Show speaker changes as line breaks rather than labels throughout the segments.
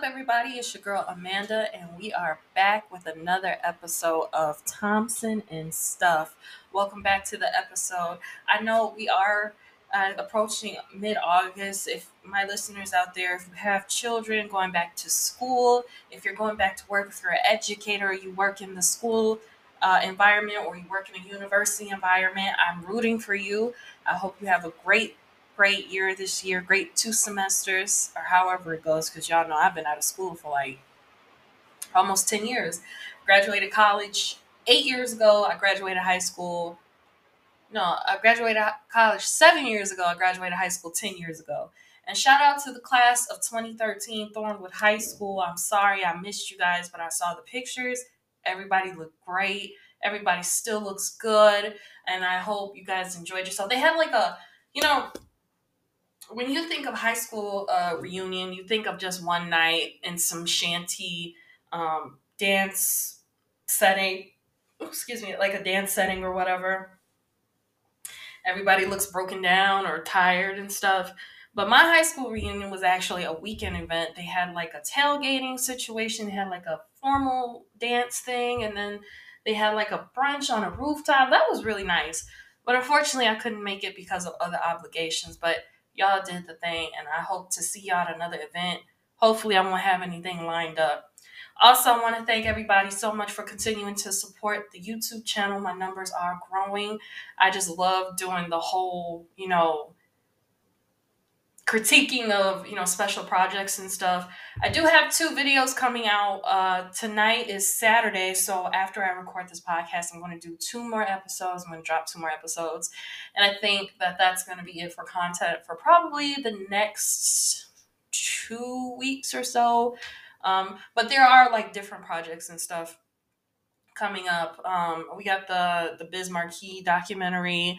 up, everybody? It's your girl Amanda, and we are back with another episode of Thompson and Stuff. Welcome back to the episode. I know we are uh, approaching mid August. If my listeners out there, if you have children going back to school, if you're going back to work, if you're an educator, you work in the school uh, environment or you work in a university environment, I'm rooting for you. I hope you have a great great year this year, great two semesters, or however it goes, because y'all know I've been out of school for like almost 10 years. Graduated college eight years ago. I graduated high school. No, I graduated college seven years ago. I graduated high school 10 years ago. And shout out to the class of 2013 Thornwood High School. I'm sorry I missed you guys, but I saw the pictures. Everybody looked great. Everybody still looks good. And I hope you guys enjoyed yourself. They had like a, you know, when you think of high school uh, reunion, you think of just one night in some shanty um, dance setting. Excuse me, like a dance setting or whatever. Everybody looks broken down or tired and stuff. But my high school reunion was actually a weekend event. They had like a tailgating situation, they had like a formal dance thing, and then they had like a brunch on a rooftop. That was really nice. But unfortunately, I couldn't make it because of other obligations. But y'all did the thing, and I hope to see y'all at another event. Hopefully, I won't have anything lined up. Also, I want to thank everybody so much for continuing to support the YouTube channel. My numbers are growing. I just love doing the whole, you know, critiquing of you know special projects and stuff. I do have two videos coming out uh tonight is saturday so after i record this podcast i'm going to do two more episodes i'm going to drop two more episodes and i think that that's going to be it for content for probably the next two weeks or so. Um but there are like different projects and stuff coming up. Um we got the the biz markie documentary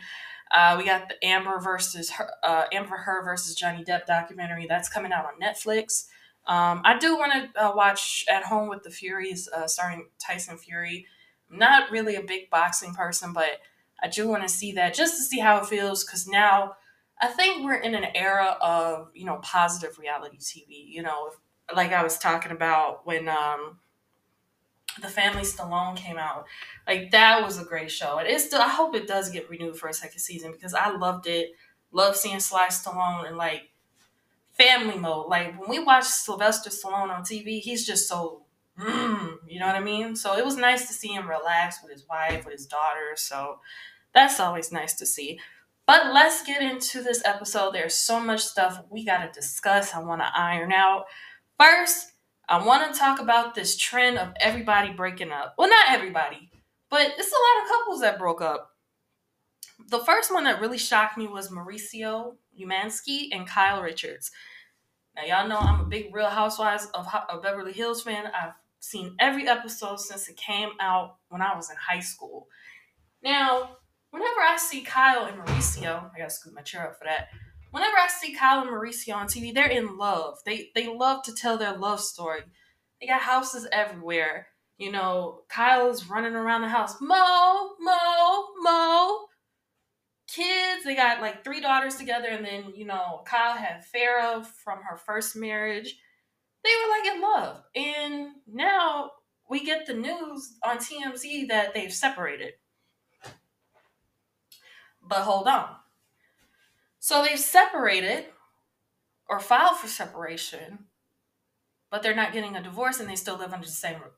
uh, we got the Amber versus her, uh, Amber Heard versus Johnny Depp documentary that's coming out on Netflix. Um, I do want to uh, watch At Home with the Furies, uh, starring Tyson Fury. I'm not really a big boxing person, but I do want to see that just to see how it feels. Because now I think we're in an era of you know positive reality TV. You know, like I was talking about when um, the Family Stallone came out. Like that was a great show. And it's still I hope it does get renewed for a second season because I loved it. Love seeing Sly Stallone and like family mode. Like when we watch Sylvester Stallone on TV, he's just so mm, you know what I mean? So it was nice to see him relax with his wife, with his daughter. So that's always nice to see. But let's get into this episode. There's so much stuff we got to discuss. I want to iron out. First, I want to talk about this trend of everybody breaking up. Well, not everybody, but it's a lot of couples that broke up. The first one that really shocked me was Mauricio Umansky and Kyle Richards. Now, y'all know I'm a big Real Housewives of, of Beverly Hills fan. I've seen every episode since it came out when I was in high school. Now, whenever I see Kyle and Mauricio, I gotta scoot my chair up for that whenever I see Kyle and Mauricio on TV, they're in love. They they love to tell their love story. They got houses everywhere. You know, Kyle's running around the house. Mo, Mo, Mo. Kids, they got like three daughters together, and then you know, Kyle had Farrah from her first marriage. They were like in love. And now we get the news on TMZ that they've separated. But hold on so they've separated or filed for separation, but they're not getting a divorce and they still live under the same roof.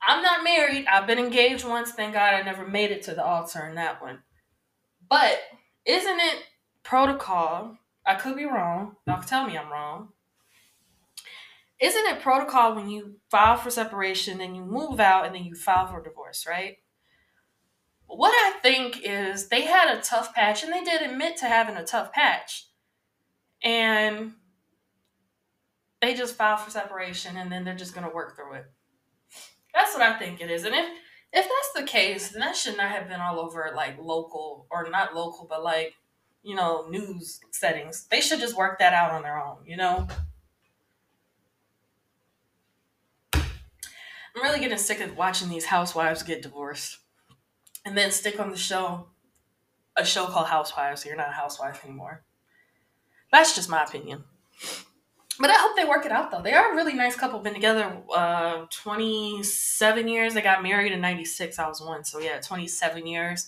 I'm not married. I've been engaged once. Thank God I never made it to the altar in that one. But isn't it protocol? I could be wrong. Y'all can tell me I'm wrong. Isn't it protocol when you file for separation, then you move out, and then you file for divorce, right? What I think is they had a tough patch, and they did admit to having a tough patch. And they just filed for separation, and then they're just going to work through it. That's what I think it is. And if if that's the case, then that should not have been all over like local or not local, but like you know news settings. They should just work that out on their own. You know. I'm really getting sick of watching these housewives get divorced and then stick on the show a show called Housewives, so you're not a housewife anymore. That's just my opinion. but I hope they work it out though. They are a really nice couple. Been together uh 27 years. They got married in 96. I was one. So yeah, 27 years.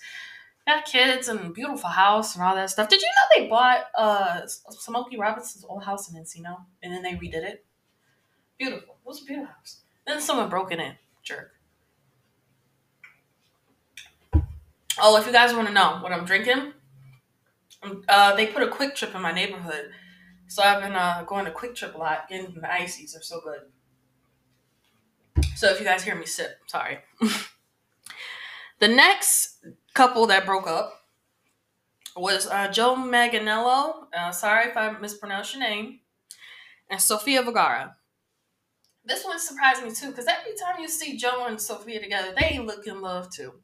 Got kids and beautiful house and all that stuff. Did you know they bought uh Smokey Robinson's old house in Encino and then they redid it? Beautiful. It was a beautiful house. Then someone broke in. Jerk. Oh, if you guys want to know what I'm drinking, uh, they put a QuikTrip in my neighborhood so I've been uh, going to QuikTrip a lot, getting the ices. They're so good. So if you guys hear me sip, sorry. the next couple that broke up was uh, Joe Manganiello. Uh, sorry if I mispronounced your name. And Sofia Vergara. This one surprised me too, because every time you see Joe and Sofia together, they look in love too.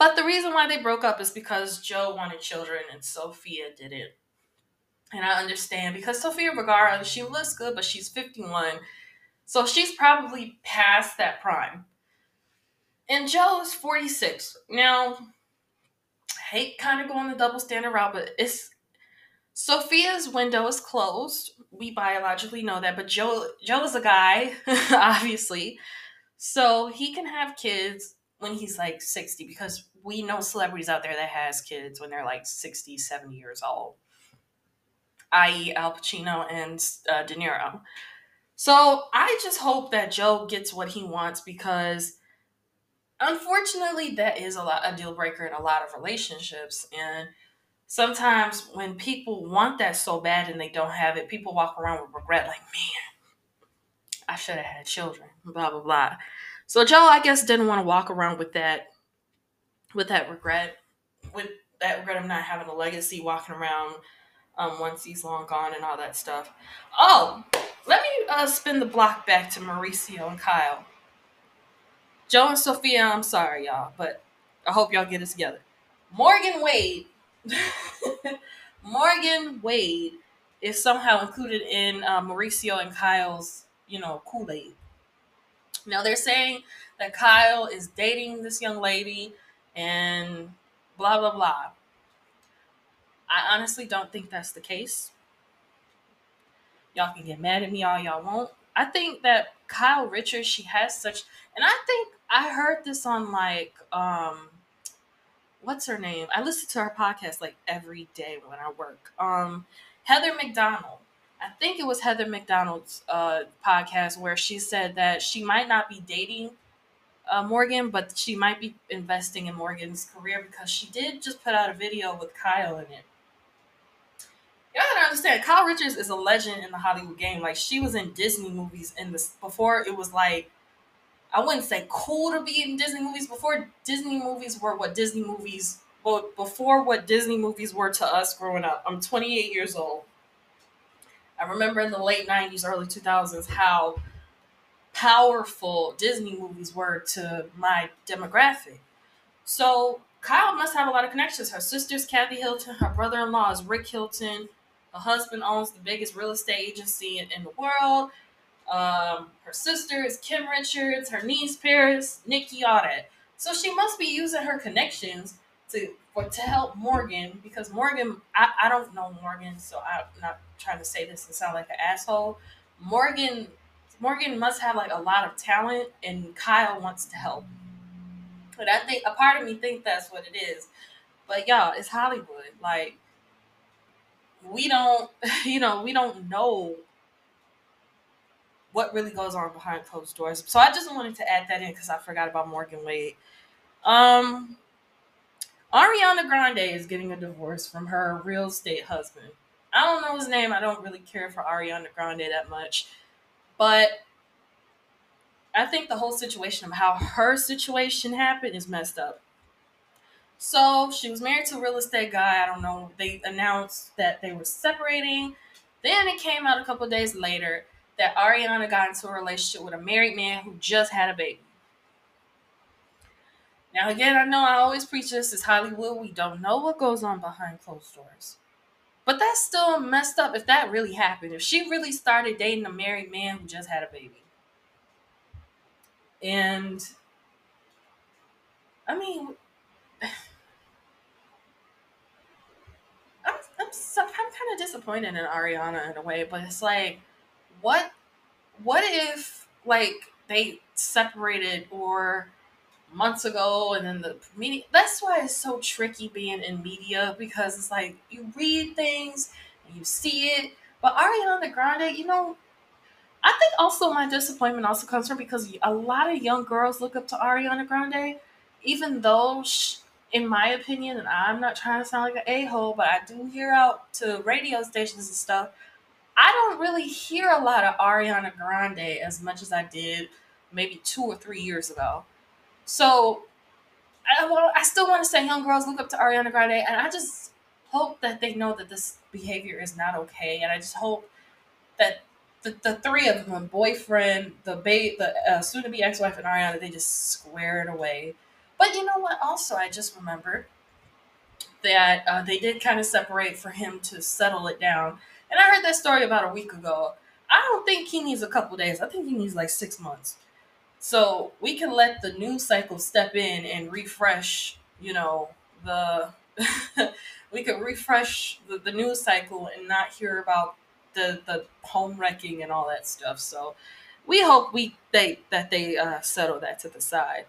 But the reason why they broke up is because Joe wanted children and Sofia didn't. And I understand because Sofia Vergara, she looks good, but she's 51. So she's probably past that prime. And Joe is 46. Now, I hate kind of going the double standard route, but it's Sofia's window is closed. We biologically know that, but Joe Joe is a guy, obviously. So he can have kids when he's like 60 because we know celebrities out there that has kids when they're like 60, 70 years old i.e., Al Pacino and uh, De Niro. So I just hope that Joe gets what he wants because unfortunately that is a lot a deal breaker in a lot of relationships and sometimes when people want that so bad and they don't have it people walk around with regret like man i should have had children blah blah blah so joe i guess didn't want to walk around with that with that regret with that regret of not having a legacy walking around um, once he's long gone and all that stuff. Oh, let me uh, spin the block back to Mauricio and Kyle. Joe and Sofia, I'm sorry, y'all, but I hope y'all get it together. Morgan Wade, Morgan Wade is somehow included in uh, Mauricio and Kyle's, you know, Kool Aid. Now they're saying that Kyle is dating this young lady and blah blah blah. I honestly don't think that's the case. Y'all can get mad at me all y'all want. I think that Kyle Richards, she has such, and I think I heard this on like, um, what's her name? I listen to her podcast like every day when I work. Um, Heather McDonald. I think it was Heather McDonald's uh, podcast where she said that she might not be dating uh, Morgan, but she might be investing in Morgan's career because she did just put out a video with Kyle in it y'all gotta understand, Kyle Richards is a legend in the Hollywood game. Like she was in Disney movies in this before it was like I wouldn't say cool to be in Disney movies. Before Disney movies were what Disney movies but before what Disney movies were to us growing up. I'm 28 years old. I remember in the late 90s, early 2000s how powerful Disney movies were to my demographic. So Kyle must have a lot of connections. Her sister's Kathy Hilton, her brother-in-law is Rick Hilton, her husband owns the biggest real estate agency in, in the world. Um, her sister is Kim Richards. Her niece Paris, Nikki, all that. So she must be using her connections to for to help Morgan because Morgan, I, I don't know Morgan, so I'm not trying to say this and sound like an asshole. Morgan, Morgan must have like a lot of talent, and Kyle wants to help. But I think a part of me think that's what it is. But y'all, it's Hollywood. Like we don't you know we don't know what really goes on behind closed doors so i just wanted to add that in because i forgot about morgan wade um ariana grande is getting a divorce from her real estate husband i don't know his name i don't really care for ariana grande that much but i think the whole situation of how her situation happened is messed up so she was married to a real estate guy. I don't know. They announced that they were separating. Then it came out a couple days later that Ariana got into a relationship with a married man who just had a baby. Now, again, I know I always preach this is Hollywood. We don't know what goes on behind closed doors. But that's still messed up if that really happened. If she really started dating a married man who just had a baby. And I mean, I'm, I'm, so, I'm kind of disappointed in Ariana in a way, but it's like what what if like they separated or months ago and then the media that's why it's so tricky being in media because it's like you read things and you see it. But ariana grande you know i think also my disappointment also comes from because a lot of young girls look up to ariana grande even though she, in my opinion and i'm not trying to sound like an a-hole but i do hear out to radio stations and stuff i don't really hear a lot of ariana grande as much as i did maybe two or three years ago so I, well, I still want to say young girls look up to Ariana Grande, and I just hope that they know that this behavior is not okay. And I just hope that the, the three of them, boyfriend, the ba- the uh, soon to be ex wife, and Ariana, they just square it away. But you know what? Also, I just remembered that uh, they did kind of separate for him to settle it down. And I heard that story about a week ago. I don't think he needs a couple days. I think he needs like six months. So we can let the news cycle step in and refresh, you know, the we could refresh the, the news cycle and not hear about the the home wrecking and all that stuff. So we hope we they that they uh, settle that to the side.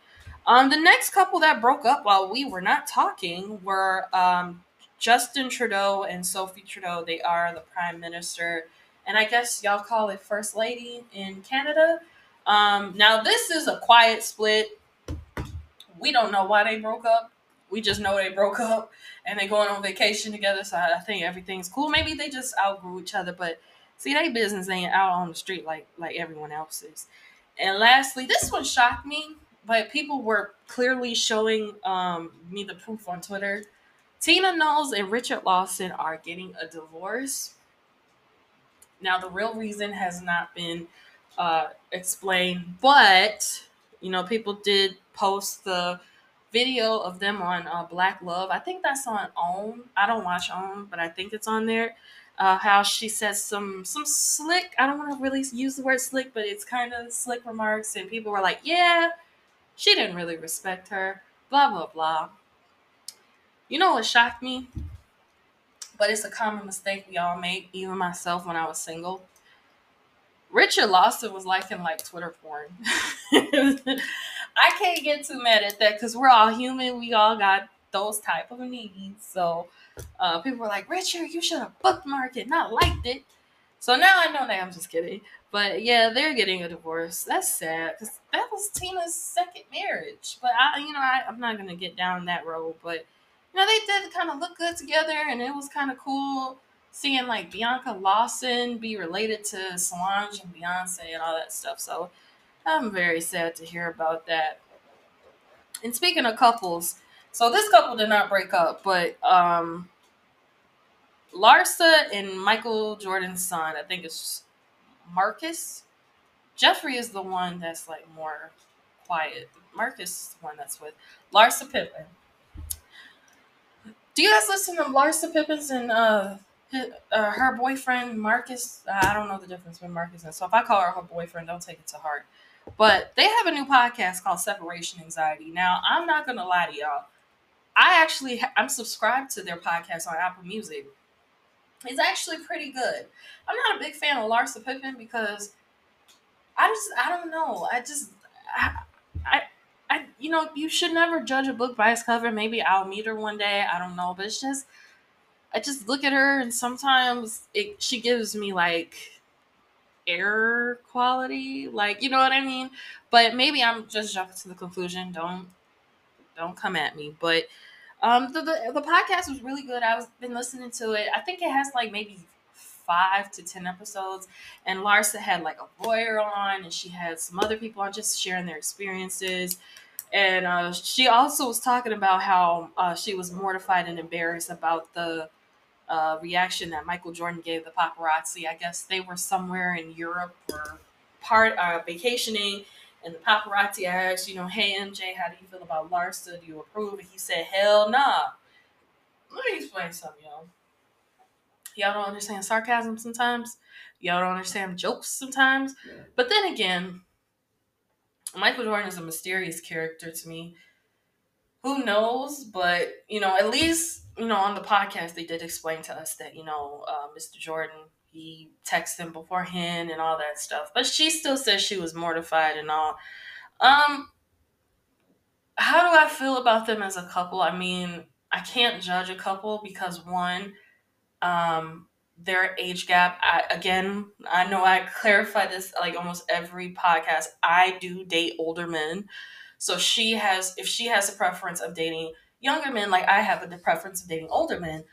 Um, the next couple that broke up while we were not talking were um, Justin Trudeau and Sophie Trudeau. They are the prime minister, and I guess y'all call it first lady in Canada. Um, now this is a quiet split. We don't know why they broke up. We just know they broke up and they're going on vacation together. So I think everything's cool. Maybe they just outgrew each other, but see, they business ain't out on the street like like everyone else's. And lastly, this one shocked me, but people were clearly showing um, me the proof on Twitter. Tina Knowles and Richard Lawson are getting a divorce. Now, the real reason has not been uh, explain. But you know, people did post the video of them on uh, Black Love. I think that's on OWN. I don't watch OWN, but I think it's on there. Uh, how she says some some slick. I don't want to really use the word slick, but it's kind of slick remarks, and people were like, "Yeah, she didn't really respect her." Blah blah blah. You know what shocked me? But it's a common mistake we all make, even myself when I was single. Richard Lawson was liking like Twitter porn. I can't get too mad at that because we're all human. We all got those type of needs. So uh, people were like, Richard, you should have bookmarked it, not liked it. So now I know that I'm just kidding. But yeah, they're getting a divorce. That's sad because that was Tina's second marriage. But I, you know, I, I'm not gonna get down that road. But you know, they did kind of look good together, and it was kind of cool seeing like Bianca Lawson be related to Solange and Beyonce and all that stuff. So I'm very sad to hear about that. And speaking of couples, so this couple did not break up, but um Larsa and Michael Jordan's son, I think it's Marcus. Jeffrey is the one that's like more quiet. Marcus is the one that's with Larsa Pippen. Do you guys listen to Larsa Pippen's and uh uh, her boyfriend Marcus. I don't know the difference between Marcus and so if I call her her boyfriend, don't take it to heart. But they have a new podcast called Separation Anxiety. Now I'm not gonna lie to y'all. I actually ha- I'm subscribed to their podcast on Apple Music. It's actually pretty good. I'm not a big fan of Larsa Pippen because I just I don't know. I just I, I I you know you should never judge a book by its cover. Maybe I'll meet her one day. I don't know, but it's just I just look at her and sometimes it she gives me like air quality, like you know what I mean. But maybe I'm just jumping to the conclusion. Don't don't come at me. But um, the, the the podcast was really good. I was been listening to it. I think it has like maybe five to ten episodes, and Larsa had like a lawyer on, and she had some other people on just sharing their experiences. And uh, she also was talking about how uh, she was mortified and embarrassed about the uh, reaction that Michael Jordan gave the paparazzi. I guess they were somewhere in Europe or part uh, vacationing, and the paparazzi asked, you know, hey MJ, how do you feel about Larsa? Do you approve? And he said, hell nah. Let me explain something, y'all. Y'all don't understand sarcasm sometimes. Y'all don't understand jokes sometimes. But then again, Michael Jordan is a mysterious character to me. Who knows? But you know, at least you know, on the podcast, they did explain to us that, you know, uh, Mr. Jordan, he texted him beforehand and all that stuff. But she still says she was mortified and all. Um, how do I feel about them as a couple? I mean, I can't judge a couple because one, um, their age gap. I, again, I know I clarify this like almost every podcast. I do date older men, so she has if she has a preference of dating younger men, like I have a preference of dating older men,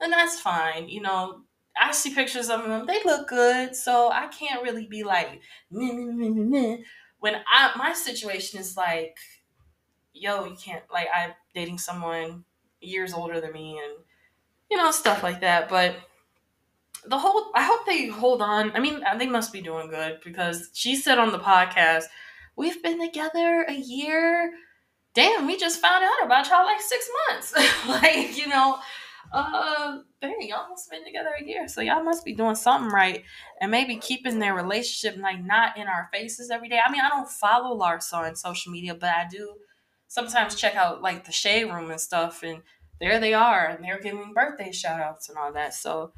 then that's fine. You know, I see pictures of them; they look good, so I can't really be like meh, meh, meh, when I my situation is like, yo, you can't like I'm dating someone years older than me and you know stuff like that, but the whole I hope they hold on. I mean, they must be doing good because she said on the podcast, "We've been together a year. Damn, we just found out about y'all like six months. like, you know, uh, dang, y'all must been together a year, so y'all must be doing something right, and maybe keeping their relationship like not in our faces every day. I mean, I don't follow Larsa on social media, but I do sometimes check out like the shade room and stuff, and there they are, and they're giving birthday shout outs and all that. So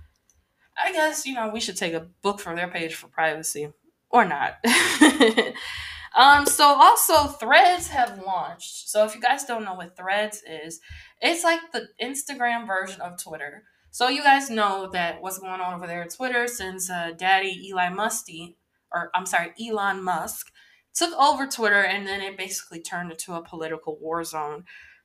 I guess, you know, we should take a book from their page for privacy or not. um, so also threads have launched. So if you guys don't know what threads is, it's like the Instagram version of Twitter. So you guys know that what's going on over there. At Twitter since uh, Daddy Eli Musty, or I'm sorry, Elon Musk, took over Twitter and then it basically turned into a political war zone.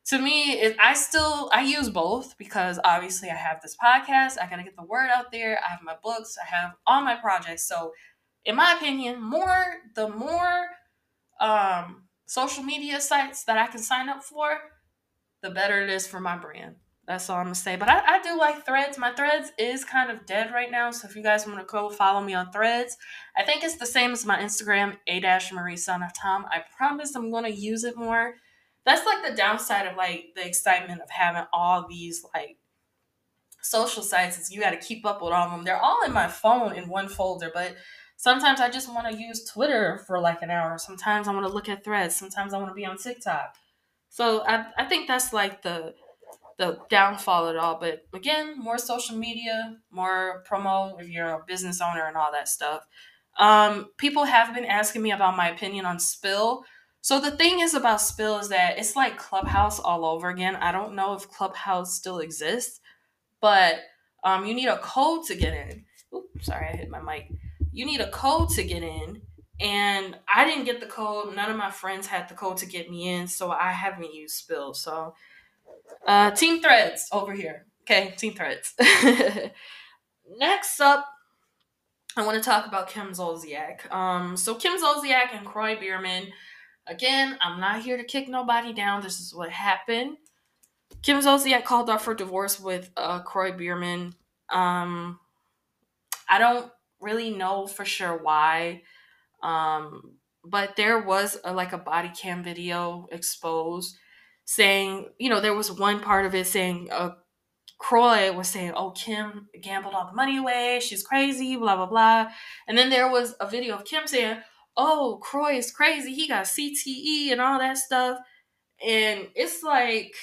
To me it, i still i use both because obviously i have this podcast. I gotta get the word out there. I have my books. I have all my projects. So in my opinion more the more um, social media sites that i can sign up for the better it is for my brand. That's all i'm gonna say. But i, I do like threads. My threads is kind of dead right now so if you guys want to go follow me on threads i think it's the same as my instagram a dash marie son of tom. I promise i'm gonna use it more. That's like the downside of like the excitement of having all these like social sites is you got to keep up with all of them. They're all in my phone in one folder, but sometimes I just want to use Twitter for like an hour. Sometimes I want to look at threads. Sometimes I want to be on TikTok. So I, I think that's like the the downfall at all. But again, more social media, more promo if you're a business owner and all that stuff. Um, people have been asking me about my opinion on Spill. So the thing is about Spill is that it's like Clubhouse all over again. I don't know if Clubhouse still exists, but um, you need a code to get in. Oops, sorry, I hit my mic. You need a code to get in, and I didn't get the code. None of my friends had the code to get me in, so I haven't used Spill. So, uh, Team Threads over here. Okay, Team Threads. Next up, I want to talk about Kim Zolciak. Um, so Kim Zolciak and Kroy Biermann Again, I'm not here to kick nobody down. This is what happened. Kim Zolciak called off her divorce with uh, Kroy Biermann. Um, I don't really know for sure why, um, but there was a, like a body cam video exposed saying, you know, there was one part of it saying uh, Kroy was saying, "Oh, Kim gambled all the money away. She's crazy." Blah blah blah. And then there was a video of Kim saying, oh, Kroy is crazy. He got CTE and all that stuff. And it's like,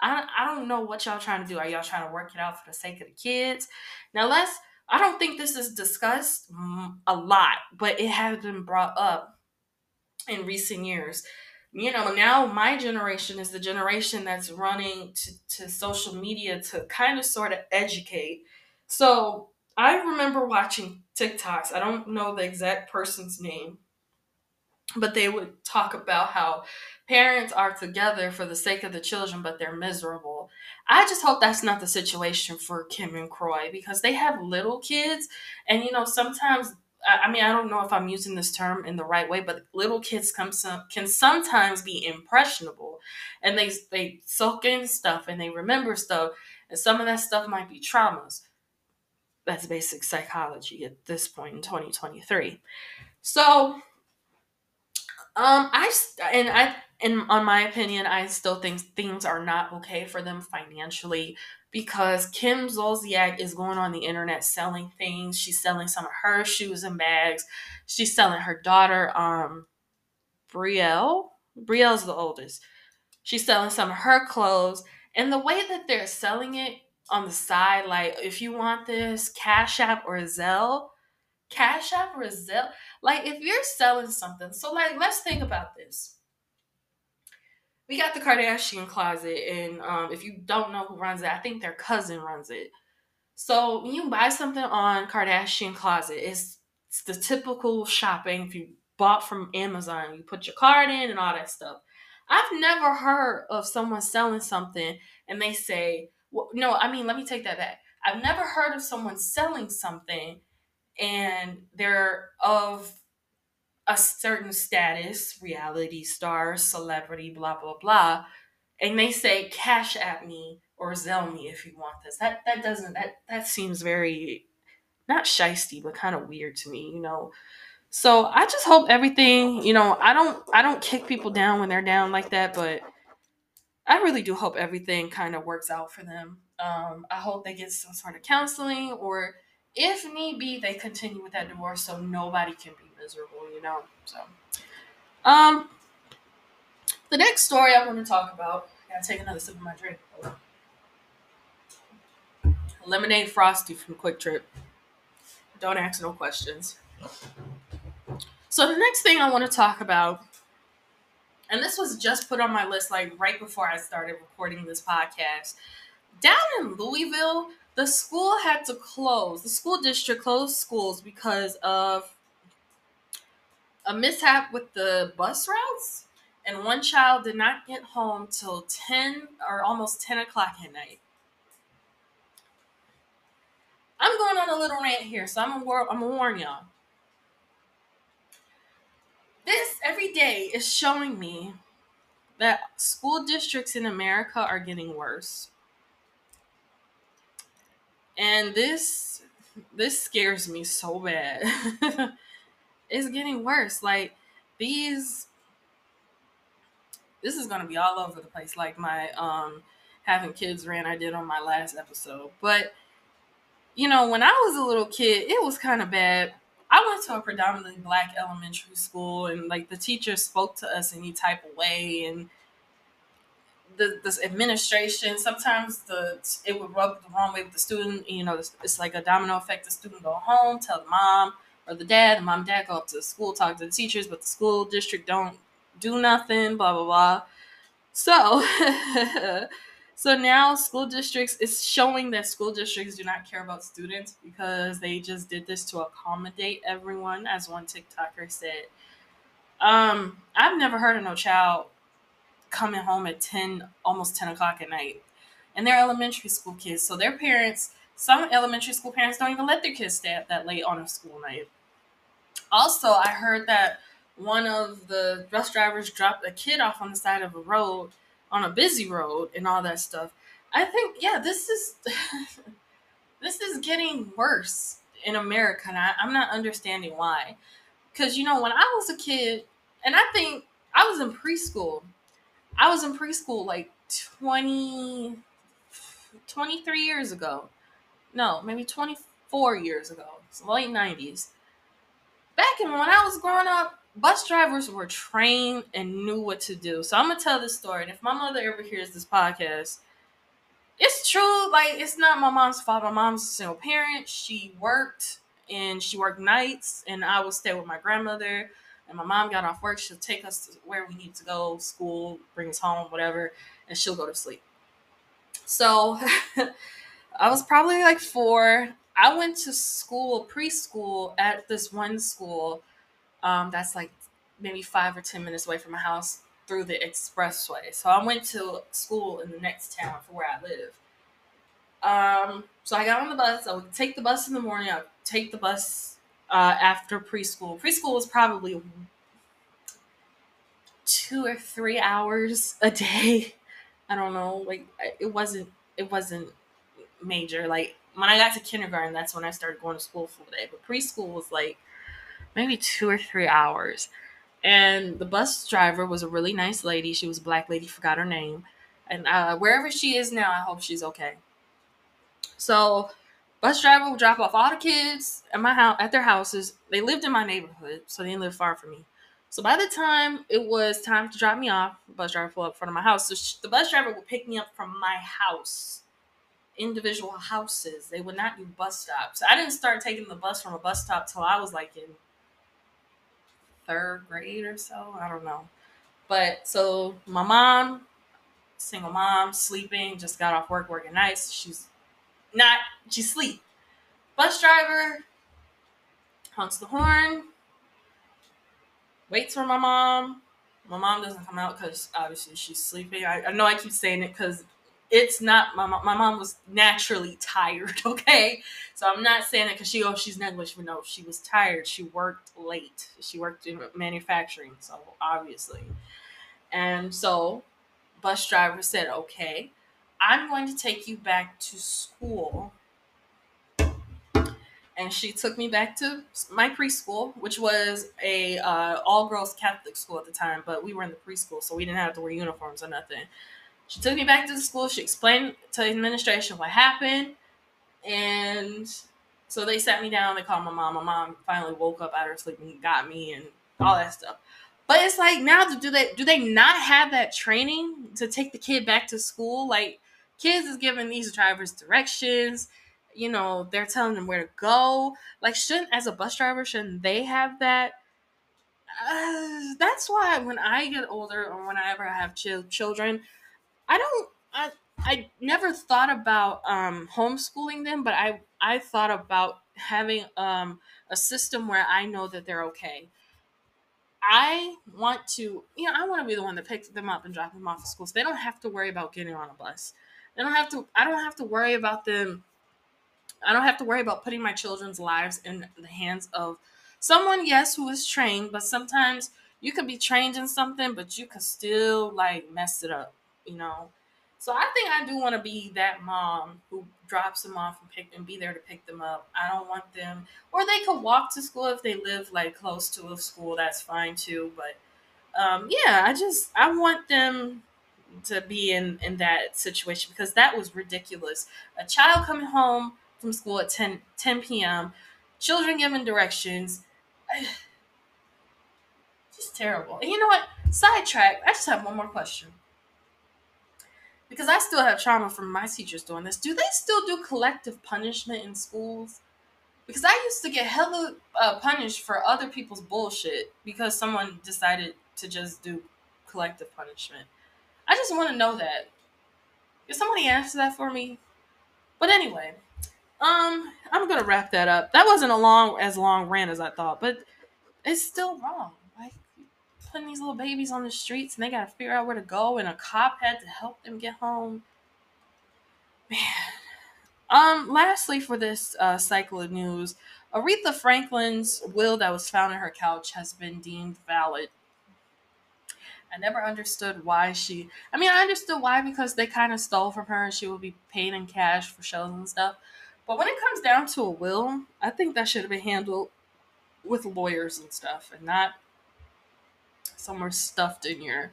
I, I don't know what y'all trying to do. Are y'all trying to work it out for the sake of the kids? Now, let's, I don't think this is discussed mm, a lot, but it has been brought up in recent years. You know, now my generation is the generation that's running to, to social media to kind of sort of educate. So I remember watching TikToks. I don't know the exact person's name, but they would talk about how parents are together for the sake of the children, but they're miserable. I just hope that's not the situation for Kim and Kroy because they have little kids, and you know sometimes. I mean, I don't know if I'm using this term in the right way, but little kids come some, can sometimes be impressionable, and they they soak in stuff and they remember stuff, and some of that stuff might be traumas that's basic psychology at this point in 2023. So, um, I and I and on my opinion, I still think things are not okay for them financially because Kim Zolciak is going on the internet selling things. She's selling some of her shoes and bags. She's selling her daughter, um, Brielle. Brielle's the oldest. She's selling some of her clothes, and the way that they're selling it on the side, like if you want this, Cash App or Zelle. Cash App or. Like if you're selling something, so like let's think about this. We got the Kardashian closet, and um, if you don't know who runs it, I think their cousin runs it. So when you buy something on Kardashian Closet, it's, it's the typical shopping. If you bought from Amazon, you put your card in and all that stuff. I've never heard of someone selling something and they say, well, no, I mean, let me take that back. I've never heard of someone selling something and they're of a certain status, reality star, celebrity, blah, blah, blah, and they say, cash at me or Zelle me if you want this. That that doesn't that that seems very not shisty, but kind of weird to me, you know. So I just hope everything, you know, I don't I don't kick people down when they're down like that, but I really do hope everything kind of works out for them. Um, I hope they get some sort of counseling or if need be, they continue with that divorce so nobody can be miserable, you know. So um the next story I want to talk about, I gotta take another sip of my drink. Lemonade Frosty from QuikTrip. Don't ask no questions. So the next thing I want to talk about, and this was just put on my list like right before I started recording this podcast. Down in Louisville, the school had to close. The school district closed schools because of a mishap with the bus routes, and one child did not get home till 10 or almost 10 o'clock at night. I'm going on a little rant here, so I'm gonna, I'm gonna warn y'all. This every day is showing me that school districts in America are getting worse. And this this scares me so bad. it's getting worse. Like these this is gonna be all over the place, like my um having kids rant I did on my last episode. But you know, when I was a little kid, it was kind of bad. I went to a predominantly black elementary school, and like the teachers spoke to us any type of way, and the this administration sometimes the it would rub the wrong way with the student. You know, it's, it's like a domino effect. The student go home, tell the mom or the dad, the mom and dad go up to the school, talk to the teachers, but the school district don't do nothing. Blah blah blah. So So now school districts is showing that school districts do not care about students because they just did this to accommodate everyone, as one TikToker said. Um, I've never heard of no child coming home at 10, almost 10 o'clock at night. And they're elementary school kids. So their parents, some elementary school parents don't even let their kids stay up that late on a school night. Also, I heard that one of the bus drivers dropped a kid off on the side of a road on a busy road and all that stuff. I think yeah, this is this is getting worse in America, and I, I'm not understanding why. Because you know, when I was a kid, and I think I was in preschool. I was in preschool like 20, 23 years ago. No, maybe 24 years ago. Late 90s. Back in when I was growing up, bus drivers were trained and knew what to do. So I'm gonna tell this story. And if my mother ever hears this podcast, it's true. Like it's not my mom's fault. My mom's a single parent. She worked and she worked nights, and I would stay with my grandmother. And my mom got off work. She'll take us to where we need to go, school, bring us home, whatever, and she'll go to sleep. So I was probably like four. I went to school, preschool, at this one school um, that's like maybe five or 10 minutes away from my house through the expressway. So I went to school in the next town for where I live. Um, so I got on the bus. I would take the bus in the morning. I would take the bus uh, after preschool. Preschool was probably two or three hours a day. I don't know. Like it wasn't. It wasn't major. Like when I got to kindergarten, that's when I started going to school full day. But preschool was like maybe two or three hours. And the bus driver was a really nice lady. She was a black lady, forgot her name. And uh, wherever she is now, I hope she's okay. So, bus driver would drop off all the kids at my house at their houses. They lived in my neighborhood, so they didn't live far from me. So by the time it was time to drop me off, the bus driver pulled up in front of my house. So the bus driver would pick me up from my house individual houses. They would not do bus stops. I didn't start taking the bus from a bus stop till I was like in third grade or so. I don't know. But so my mom, single mom, sleeping, just got off work working nights. She's not she's sleep. Bus driver honks the horn, waits for my mom. My mom doesn't come out because obviously she's sleeping. I, I know I keep saying it because it's not my mom. My mom was naturally tired. Okay, so I'm not saying it because she oh she's negligent. No, she was tired. She worked late. She worked in manufacturing, so obviously, and so bus driver said, "Okay, I'm going to take you back to school." And she took me back to my preschool, which was a uh, all girls Catholic school at the time, but we were in the preschool, so we didn't have to wear uniforms or nothing. She took me back to the school. She explained to the administration what happened. And so they sat me down. They called my mom. My mom finally woke up out of her sleep and got me and all that stuff. But it's like now, do they do they not have that training to take the kid back to school? Like kids is giving these drivers directions. You know, they're telling them where to go. Like, shouldn't as a bus driver, shouldn't they have that? Uh, that's why when I get older or whenever I have ch- children, I don't I I never thought about um homeschooling them, but I I thought about having um a system where I know that they're okay. I want to, you know, I want to be the one that picks them up and drop them off at school. So they don't have to worry about getting on a bus. They don't have to I don't have to worry about them I don't have to worry about putting my children's lives in the hands of someone, yes, who is trained, but sometimes you could be trained in something, but you could still like mess it up you know. So I think I do want to be that mom who drops them off and pick and be there to pick them up. I don't want them, or they could walk to school if they live like close to a school. That's fine too. But um, yeah, I just I want them to be in in that situation because that was ridiculous. A child coming home from school at 10, 10 p.m. Children giving directions. Just terrible. And you know what? Sidetrack. I just have one more question because I still have trauma from my teachers doing this. Do they still do collective punishment in schools? Because I used to get hella uh, punished for other people's bullshit because someone decided to just do collective punishment. I just want to know that. Can somebody answer that for me? But anyway, um, I'm gonna wrap that up. That wasn't a long as long rant as I thought, but it's still wrong Like putting these little babies on the streets and they got to figure out where to go, and a cop had to help them get home. Man. Um, lastly, for this uh, cycle of news, Aretha Franklin's will that was found in her couch has been deemed valid. I never understood why she. I mean, I understood why because they kind of stole from her and she would be paid in cash for shows and stuff. But when it comes down to a will, I think that should have been handled with lawyers and stuff and not somewhere stuffed in your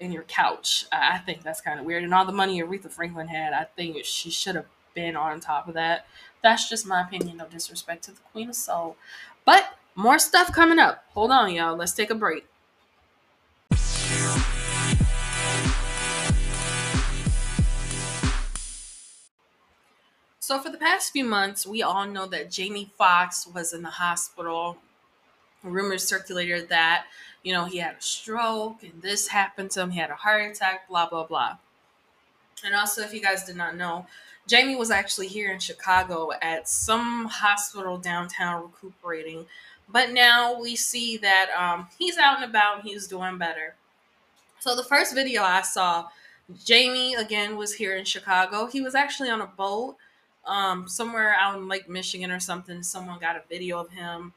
in your couch. I think that's kind of weird. And all the money Aretha Franklin had, I think she should have been on top of that. That's just my opinion. No disrespect to the Queen of Soul, but more stuff coming up. Hold on, y'all. Let's take a break. So, for the past few months, we all know that Jamie Foxx was in the hospital. Rumors circulated that you know, he had a stroke and this happened to him. He had a heart attack, blah, blah, blah. And also, if you guys did not know, Jamie was actually here in Chicago at some hospital downtown recuperating. But now we see that um, he's out and about and he's doing better. So, the first video I saw, Jamie again was here in Chicago. He was actually on a boat um, somewhere out in Lake Michigan or something. Someone got a video of him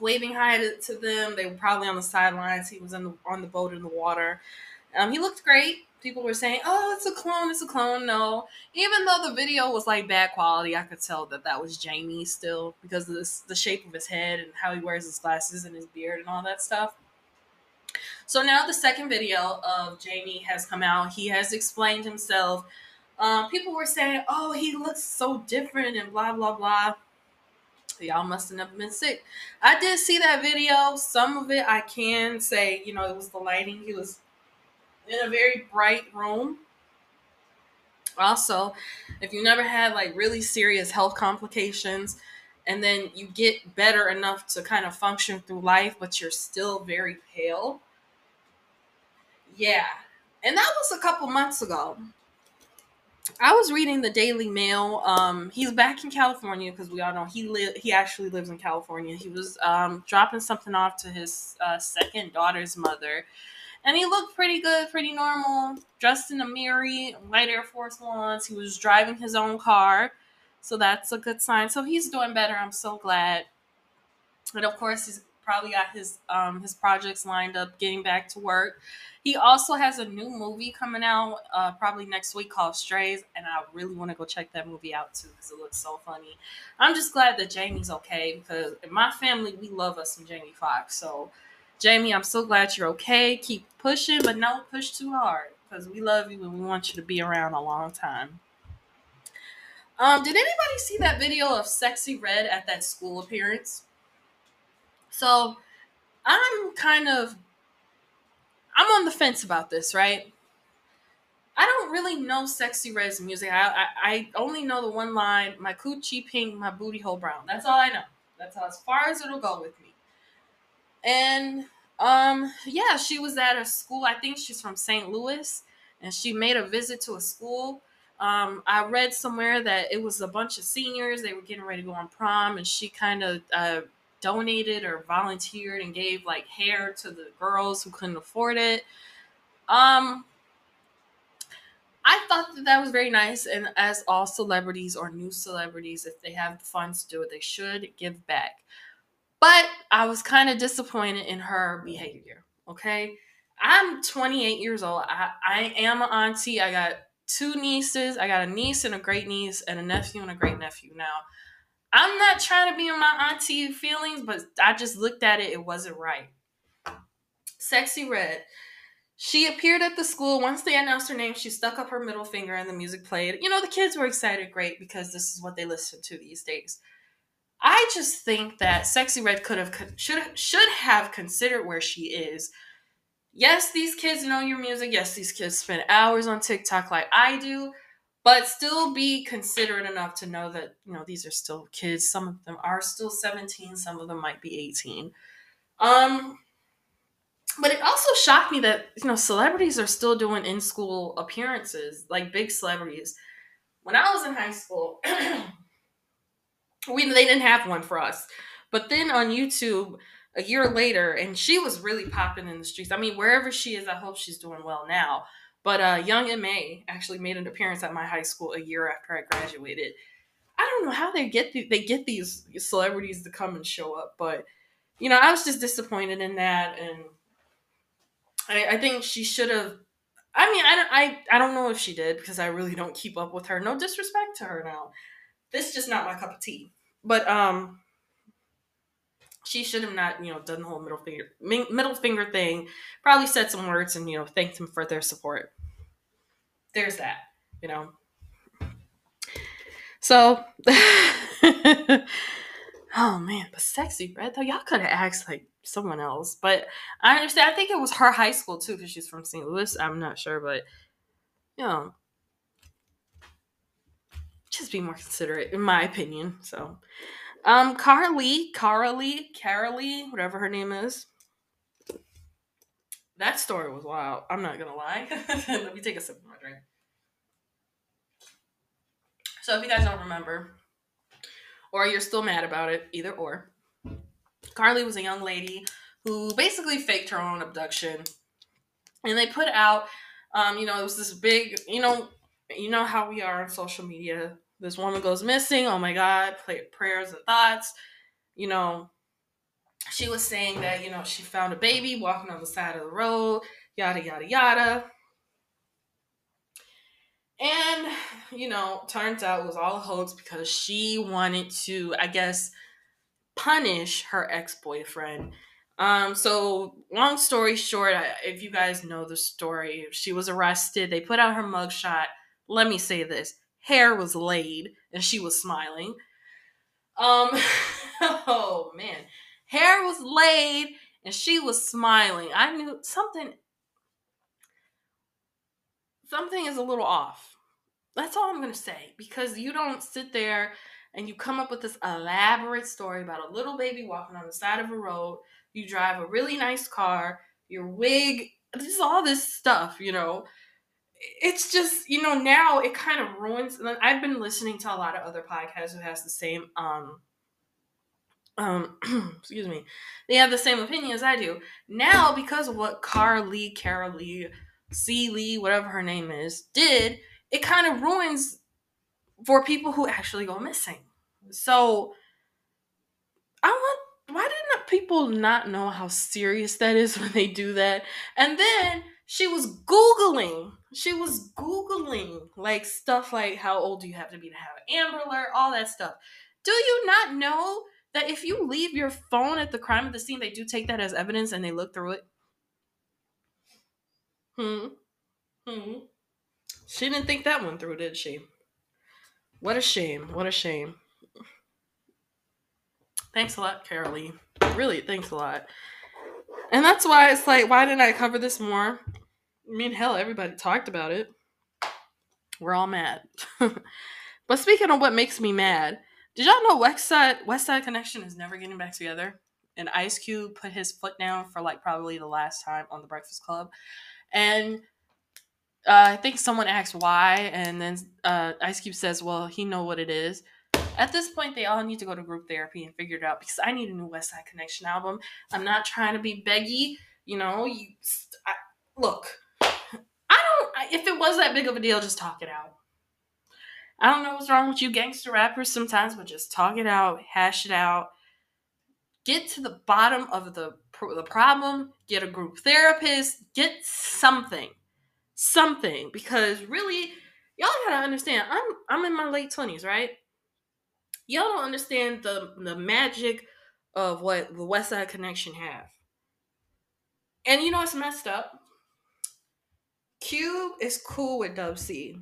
waving hi to, to them. They were probably on the sidelines. He was the, on the boat in the water. Um, he looked great. People were saying, "Oh, it's a clone. It's a clone." No, even though the video was like bad quality, I could tell that that was Jamie still because of this, the shape of his head and how he wears his glasses and his beard and all that stuff. So now the second video of Jamie has come out. He has explained himself. Um, people were saying, "Oh, he looks so different," and blah blah blah y'all must have never been sick. I did see that video. Some of it I can say, you know, it was the lighting. He was in a very bright room. Also, if you never had like really serious health complications and then you get better enough to kind of function through life, but you're still very pale. Yeah. And that was a couple months ago. I was reading the Daily Mail. Um, he's back in California because we all know he live. He actually lives in California. He was um, dropping something off to his uh, second daughter's mother, and he looked pretty good, pretty normal, dressed in a Miri, white Air Force Ones. He was driving his own car, so that's a good sign. So he's doing better. I'm so glad. And of course, he's probably got his um, his projects lined up, getting back to work. He also has a new movie coming out uh, probably next week called Strays, and I really want to go check that movie out too because it looks so funny. I'm just glad that Jamie's okay because in my family we love us some Jamie Foxx. So, Jamie, I'm so glad you're okay. Keep pushing, but don't push too hard because we love you and we want you to be around a long time. Um, did anybody see that video of Sexyy Red at that school appearance? So, I'm kind of I'm on the fence about this, right? I don't really know sexyy Red's music. I, I, I only know the one line, my coochie pink, my booty hole brown. That's all I know. That's as far as it'll go with me. And um, yeah, she was at a school. I think she's from St. Louis, and she made a visit to a school. Um, I read somewhere that it was a bunch of seniors. They were getting ready to go on prom, and she kind of uh, donated or volunteered and gave like hair to the girls who couldn't afford it. Um, I thought that that was very nice, and as all celebrities or new celebrities, if they have the funds to do it, they should give back. But I was kind of disappointed in her behavior. Okay, I'm 28 years old. I, I am an auntie. I got two nieces. I got a niece and a great niece, and a nephew and a great nephew. Now, I'm not trying to be in my auntie feelings, but I just looked at it, it wasn't right. Sexyy Red. She appeared at the school. Once they announced her name, she stuck up her middle finger and the music played. You know, the kids were excited, great, because this is what they listen to these days. I just think that Sexyy Red could have should should have considered where she is. Yes, these kids know your music. Yes, these kids spend hours on TikTok like I do but still be considerate enough to know that you know these are still kids. Some of them are still 17 some of them might be 18 um but it also shocked me that you know celebrities are still doing in school appearances like big celebrities. When i was in high school we they didn't have one for us. But then on youtube a year later and she was really popping in the streets. I mean wherever she is i hope she's doing well now but uh, Young M.A actually made an appearance at my high school a year after I graduated. I don't know how they get the, they get these celebrities to come and show up, but you know I was just disappointed in that, and I, I think she should have. I mean, I don't, I, I don't know if she did because I really don't keep up with her. No disrespect to her now. This is just not my cup of tea. But um, she should have not, you know, done the whole middle finger middle finger thing. Probably said some words and you know thanked them for their support. There's that, you know. So, oh man, but sexyy Red though, y'all could have asked like someone else. But I understand. I think it was her high school too, because she's from St. Louis. I'm not sure, but you know, just be more considerate, in my opinion. So, um, Carly, Carly, Carolee, whatever her name is. That story was wild. I'm not gonna lie. Let me take a sip of my drink. So if you guys don't remember, or you're still mad about it, either or, Carly was a young lady who basically faked her own abduction, and they put out, um, you know, it was this big, you know, you know how we are on social media this woman goes missing. Oh my God, play prayers and thoughts. You know, she was saying that, you know, she found a baby walking on the side of the road, yada, yada, yada. And, you know, turns out it was all a hoax because she wanted to, I guess, punish her ex boyfriend. Um, so, long story short, if you guys know the story, she was arrested. They put out her mugshot. Let me say this hair was laid and she was smiling. Um, oh man, hair was laid and she was smiling. I knew something, something is a little off. That's all I'm gonna say because you don't sit there and you come up with this elaborate story about a little baby walking on the side of a road. You drive a really nice car, your wig, this is all this stuff, you know. It's just, you know, now it kind of ruins. I've been listening to a lot of other podcasts who has the same um um excuse me they have the same opinion as i do. Now because of what carly carol lee c. Lee whatever her name is did it kind of ruins for people who actually go missing. So i want why didn't people not know how serious that is when they do that? And then she was googling she was googling like stuff like how old do you have to be to have an amber alert all that stuff do you not know that if you leave your phone at the crime of the scene, they do take that as evidence and they look through it. Hmm. Hmm. She didn't think that one through, did she? What a shame. What a shame. Thanks a lot, Carolee. Really, thanks a lot. And that's why it's like, why didn't I cover this more? I mean, hell, everybody talked about it. We're all mad. but speaking of what makes me mad, did y'all know West Side West Side Connection is never getting back together? And Ice Cube put his foot down for like probably the last time on the Breakfast Club, and uh, I think someone asked why, and then uh, Ice Cube says, "Well, he know what it is." At this point, they all need to go to group therapy and figure it out because I need a new West Side Connection album. I'm not trying to be beggy, you know. You I, look. If it was that big of a deal, just talk it out. I don't know what's wrong with you gangster rappers sometimes, but just talk it out, hash it out, get to the bottom of the the problem, get a group therapist, get something. Something because really y'all got to understand, I'm I'm in my late 20s, right? Y'all don't understand the the magic of what the West Side Connection have. And you know it's messed up? Cube is cool with Dub C.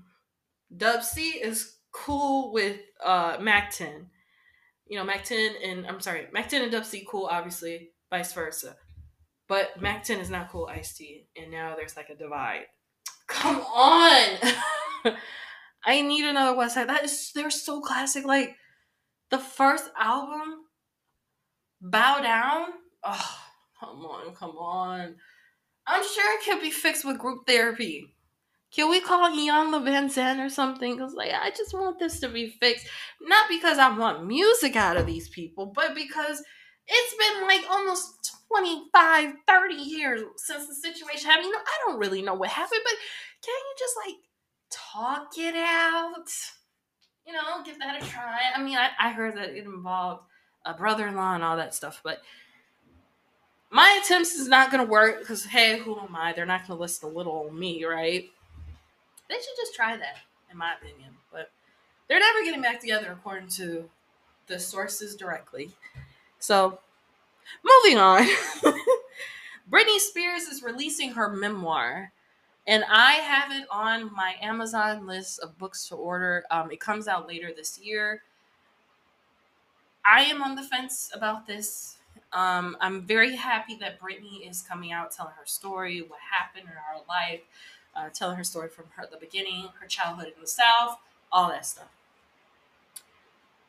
Dub C is cool with uh Mack 10. You know, Mack 10 and I'm sorry, Mack 10 and Dub C cool, obviously, vice versa. But Mack 10 is not cool Ice T, and now there's like a divide. Come on! I need another West Side. That is they're so classic. Like the first album, Bow Down. Oh, come on, come on. I'm sure it can be fixed with group therapy. Can we call Iyanla Vanzant or something? Because like I just want this to be fixed. Not because I want music out of these people, but because it's been like almost 25, 30 years since the situation happened. You know, I don't really know what happened, but can you just like talk it out? You know, give that a try. I mean, I, I heard that it involved a brother in law and all that stuff, but my attempts is not going to work because, hey, who am I? They're not going to listen to little old me, right? They should just try that, in my opinion. But they're never getting back together, according to the sources directly. So, moving on. Britney Spears is releasing her memoir, and I have it on my Amazon list of books to order. Um, it comes out later this year. I am on the fence about this. Um, I'm very happy that Britney is coming out telling her story, what happened in her life, uh, telling her story from her the beginning, her childhood in the South, all that stuff.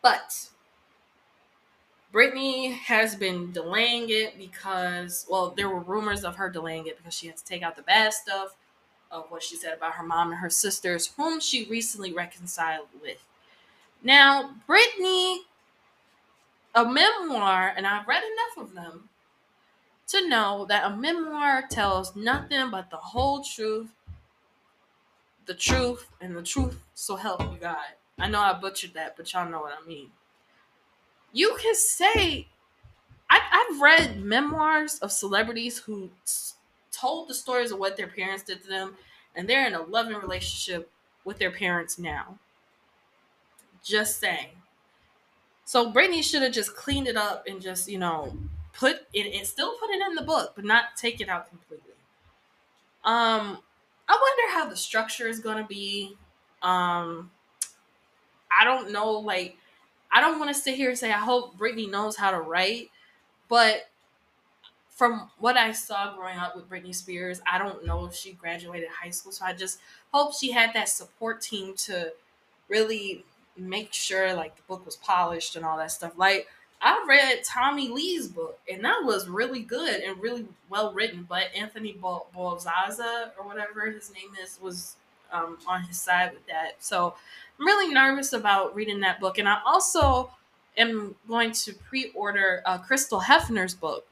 But Britney has been delaying it because, well, there were rumors of her delaying it because she had to take out the bad stuff of what she said about her mom and her sisters, whom she recently reconciled with. Now, Britney, a memoir, and I've read enough of them to know that a memoir tells nothing but the whole truth the truth and the truth so help you God. I know I butchered that, but y'all know what I mean. You can say, I, have read memoirs of celebrities who told the stories of what their parents did to them, and they're in a loving relationship with their parents now. Just saying. So Britney should have just cleaned it up and just, you know, put it and still put it in the book, but not take it out completely. Um, I wonder how the structure is to be. Um, I don't know. Like, I don't want to sit here and say I hope Britney knows how to write, but from what I saw growing up with Britney Spears, I don't know if she graduated high school. So I just hope she had that support team to really make sure like the book was polished and all that stuff. Like I read Tommy Lee's book, and that was really good and really well written. But Anthony Bolzaza or whatever his name is was um, on his side with that. So I'm really nervous about reading that book, and I also am going to pre-order uh, Crystal Hefner's book.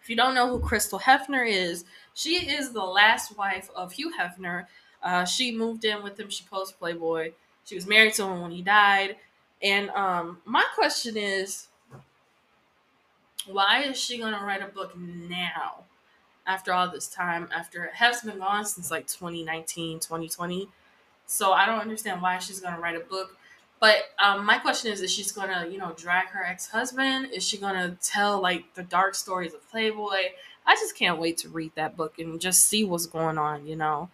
If you don't know who Crystal Hefner is, she is the last wife of Hugh Hefner. Uh, she moved in with him. She posed Playboy. She was married to him when he died. And um, my question is, why is she going to write a book now? After all this time, after it has been gone since like 2019, 2020. So I don't understand why she's going to write a book. But um, my question is: Is she's gonna, you know, drag her ex-husband? Is she gonna tell like the dark stories of Playboy? I just can't wait to read that book and just see what's going on. You know,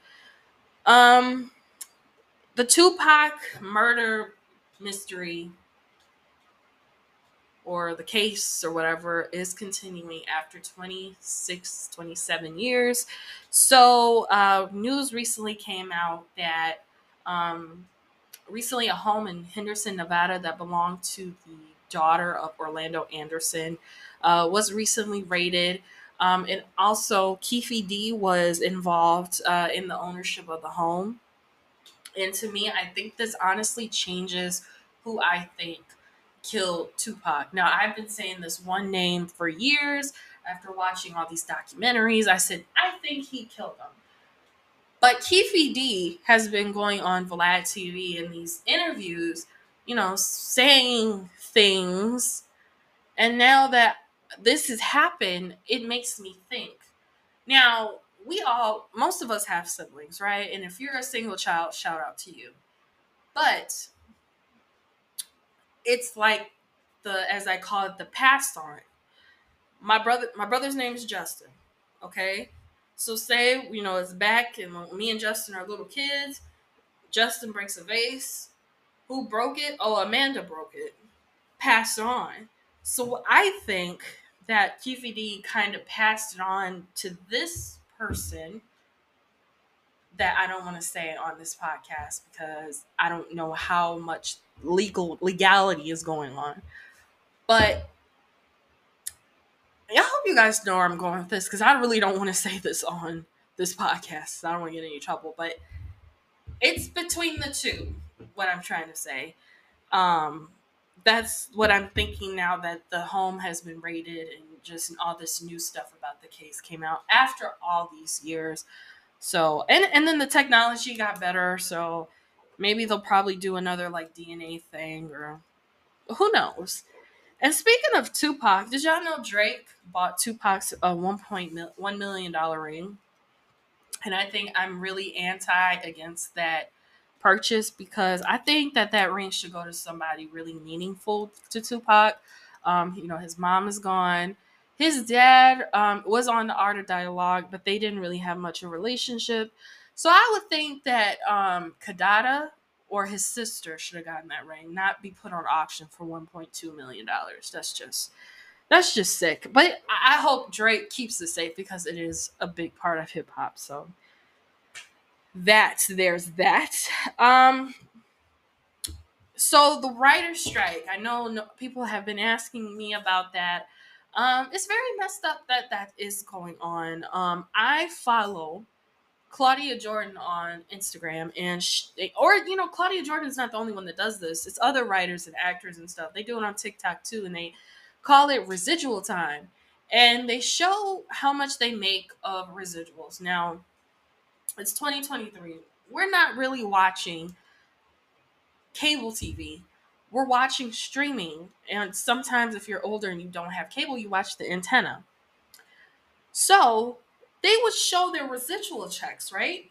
um, the Tupac murder mystery or the case or whatever is continuing after 26 27 years so uh, news recently came out that um, recently a home in Henderson, Nevada that belonged to the daughter of Orlando Anderson uh, was recently raided. Um, and also, Keffe D was involved uh, in the ownership of the home. And to me, I think this honestly changes who I think killed Tupac. Now, I've been saying this one name for years after watching all these documentaries. I said, I think he killed him. But Keffe D has been going on Vlad TV in these interviews, you know, saying things. And now that this has happened, it makes me think. Now, we all, most of us have siblings, right? And if you're a single child, shout out to you. But it's like the, as I call it, the past on. My brother, my brother's name is Justin. Okay, so say you know it's back and me and Justin are little kids. Justin breaks a vase. Who broke it? Oh, Amanda broke it. Passed on. So I think that Keffe D kind of passed it on to this person that I don't want to say on this podcast because I don't know how much legal legality is going on. But I hope you guys know where I'm going with this because I really don't want to say this on this podcast. I don't want to get any trouble, but it's between the two. What I'm trying to say, um, that's what I'm thinking now that the home has been raided and just all this new stuff about the case came out after all these years. So and and then the technology got better, so maybe they'll probably do another like DNA thing or who knows. And speaking of Tupac, did y'all know Drake bought Tupac's a point one million dollar ring? And I think I'm really anti against that purchase because I think that that ring should go to somebody really meaningful to Tupac. Um, you know, his mom is gone. His dad um, was on the Art of Dialogue, but they didn't really have much of a relationship. So I would think that um, Kidada or his sister should have gotten that ring, not be put on auction for 1.2 million dollars. That's just that's just sick. But I hope Drake keeps it safe because it is a big part of hip hop. So that there's that. Um so the writer's strike, I know no, people have been asking me about that. Um, it's very messed up that that is going on. Um, I follow Claudia Jordan on Instagram, and she, or you know, Claudia Jordan's not the only one that does this. It's other writers and actors and stuff. They do it on TikTok too, and they call it residual time, and they show how much they make of residuals. Now, it's 2023. We're not really watching cable TV. We're watching streaming, and sometimes if you're older and you don't have cable, you watch the antenna. So they would show their residual checks, right?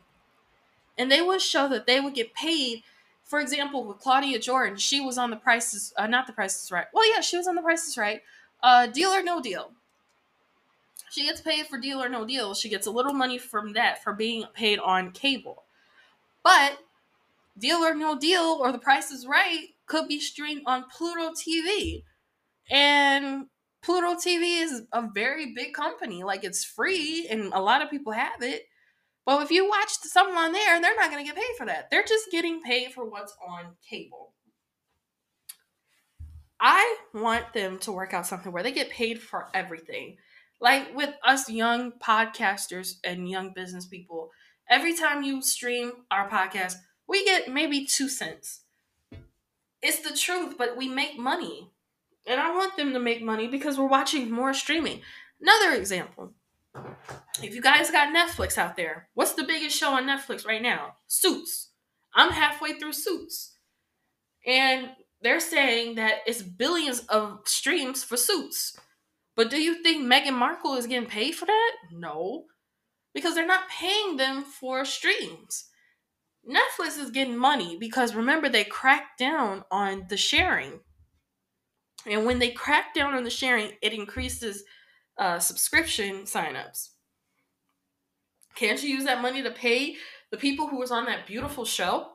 And they would show that they would get paid. For example, with Claudia Jordan, she was on the prices, uh, not the prices right. Well, yeah, she was on the prices right. Uh, deal or no deal. She gets paid for deal or no deal. She gets a little money from that for being paid on cable. But deal or no deal or the price is right could be streamed on Pluto TV. And Pluto TV is a very big company. Like it's free and a lot of people have it. But if you watch something on there, they're not going to get paid for that. They're just getting paid for what's on cable. I want them to work out something where they get paid for everything. Like with us young podcasters and young business people, every time you stream our podcast, we get maybe two cents. It's the truth, but we make money. And I want them to make money because we're watching more streaming. Another example. If you guys got Netflix out there, what's the biggest show on Netflix right now? Suits. I'm halfway through Suits. And they're saying that it's billions of streams for Suits. But do you think Meghan Markle is getting paid for that? No. Because they're not paying them for streams. Netflix is getting money because remember, they cracked down on the sharing. And when they crack down on the sharing, it increases uh, subscription signups. Can't you use that money to pay the people who was on that beautiful show?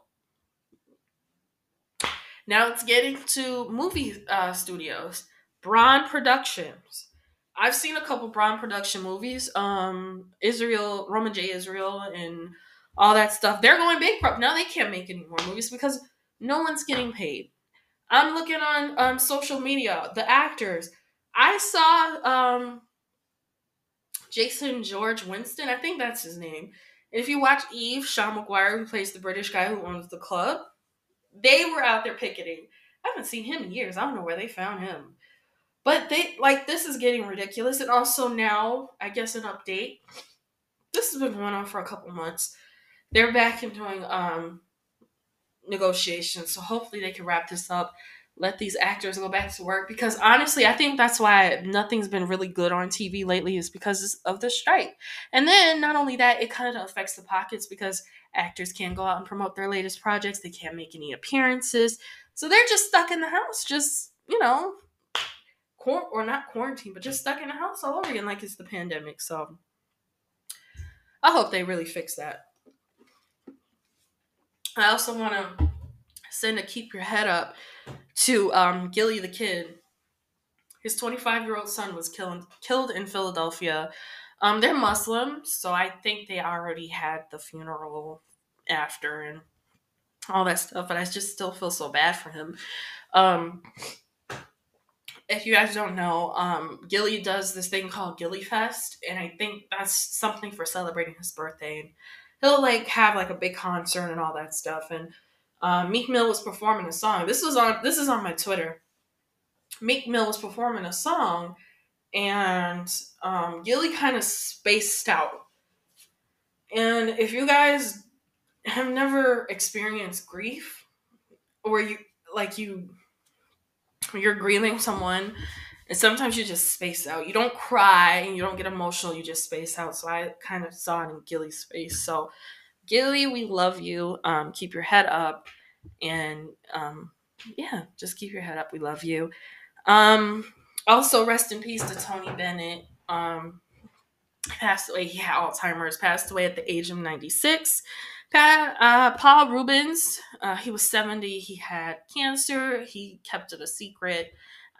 Now it's getting to movie uh, studios, Braun Productions. I've seen a couple Braun production movies. Um, Israel, Roman J. Israel, and all that stuff. They're going bankrupt now. They can't make any more movies because no one's getting paid. I'm looking on um, social media. The actors. I saw um, Jason George Winston. I think that's his name. And if you watch Eve, Sean Maguire, who plays the British guy who owns the club, they were out there picketing. I haven't seen him in years. I don't know where they found him. But they like this is getting ridiculous. And also now, I guess an update. This has been going on for a couple months. They're back and doing um negotiations. So hopefully they can wrap this up. Let these actors go back to work because honestly, I think that's why nothing's been really good on TV lately is because of the strike. And then not only that, it kind of affects the pockets because actors can't go out and promote their latest projects, they can't make any appearances. So they're just stuck in the house, just, you know, quar- or not quarantine, but just stuck in the house all over again like it's the pandemic. So I hope they really fix that. I also want to send a keep your head up to um, Gillie the kid. His 25 year old son was killed killed in Philadelphia. Um, they're Muslim, so I think they already had the funeral after and all that stuff. But I just still feel so bad for him. Um, if you guys don't know, um, Gillie does this thing called Gillie Fest, and I think that's something for celebrating his birthday. And he'll like have like a big concert and all that stuff. And uh, Meek Mill was performing a song. This was on this is on my Twitter. Meek Mill was performing a song, and um, Gillie kind of spaced out. And if you guys have never experienced grief, or you like you you're grieving someone and sometimes you just space out. You don't cry and you don't get emotional, you just space out. So I kind of saw it in Gillie's face. So Gilly, we love you. Um, keep your head up and um, yeah, just keep your head up. We love you. Um, also, rest in peace to Tony Bennett. Um, passed away. He had Alzheimer's. Passed away at the age of 96. Pa- uh, Paul Reubens, uh, he was 70. He had cancer. He kept it a secret,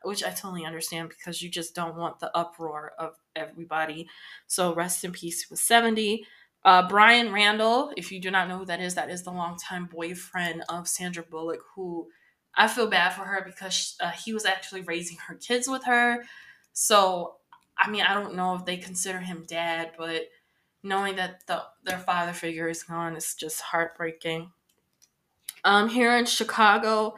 which I totally understand because you just don't want the uproar of everybody. So rest in peace. Was 70. Uh, Bryan Randall, if you do not know who that is, that is the longtime boyfriend of Sandra Bullock, who I feel bad for her because uh, he was actually raising her kids with her. So, I mean, I don't know if they consider him dad, but knowing that the, their father figure is gone is just heartbreaking. Um, here in Chicago,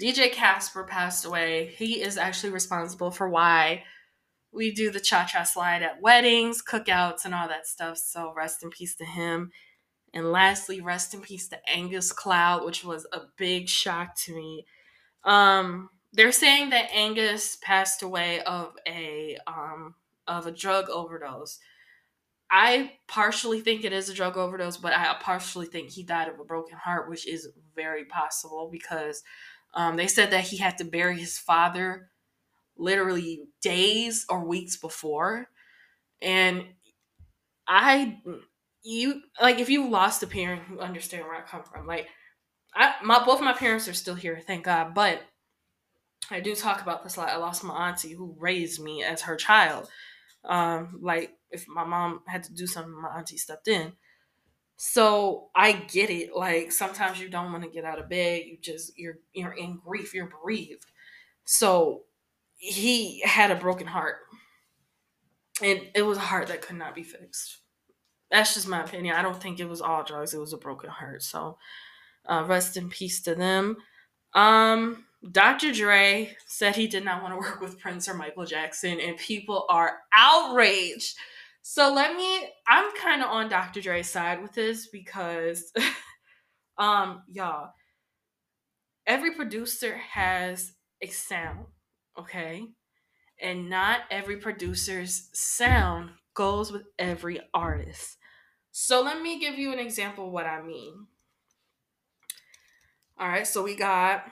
DJ Casper passed away. He is actually responsible for why we do the cha cha slide at weddings, cookouts, and all that stuff. So rest in peace to him. And lastly, rest in peace to Angus Cloud, which was a big shock to me. Um, they're saying that Angus passed away of a um, of a drug overdose. I partially think it is a drug overdose, but I partially think he died of a broken heart, which is very possible because um, they said that he had to bury his father literally days or weeks before. And I, you, like, if you lost a parent, you understand where I come from. Like, I, my both my parents are still here, thank God. But I do talk about this a lot. I lost my auntie who raised me as her child. Um, like if my mom had to do something, my auntie stepped in. So I get it. Like sometimes you don't want to get out of bed. You just you're you're in grief. You're bereaved. So he had a broken heart, and it was a heart that could not be fixed. That's just my opinion. I don't think it was all drugs. It was a broken heart. So uh, rest in peace to them. Um, Dr. Dre said he did not want to work with Prince or Michael Jackson, and people are outraged. So let me, I'm kind of on Dr. Dre's side with this because, um, y'all, every producer has a sound, okay? And not every producer's sound goes with every artist. So let me give you an example of what I mean. All right, so we got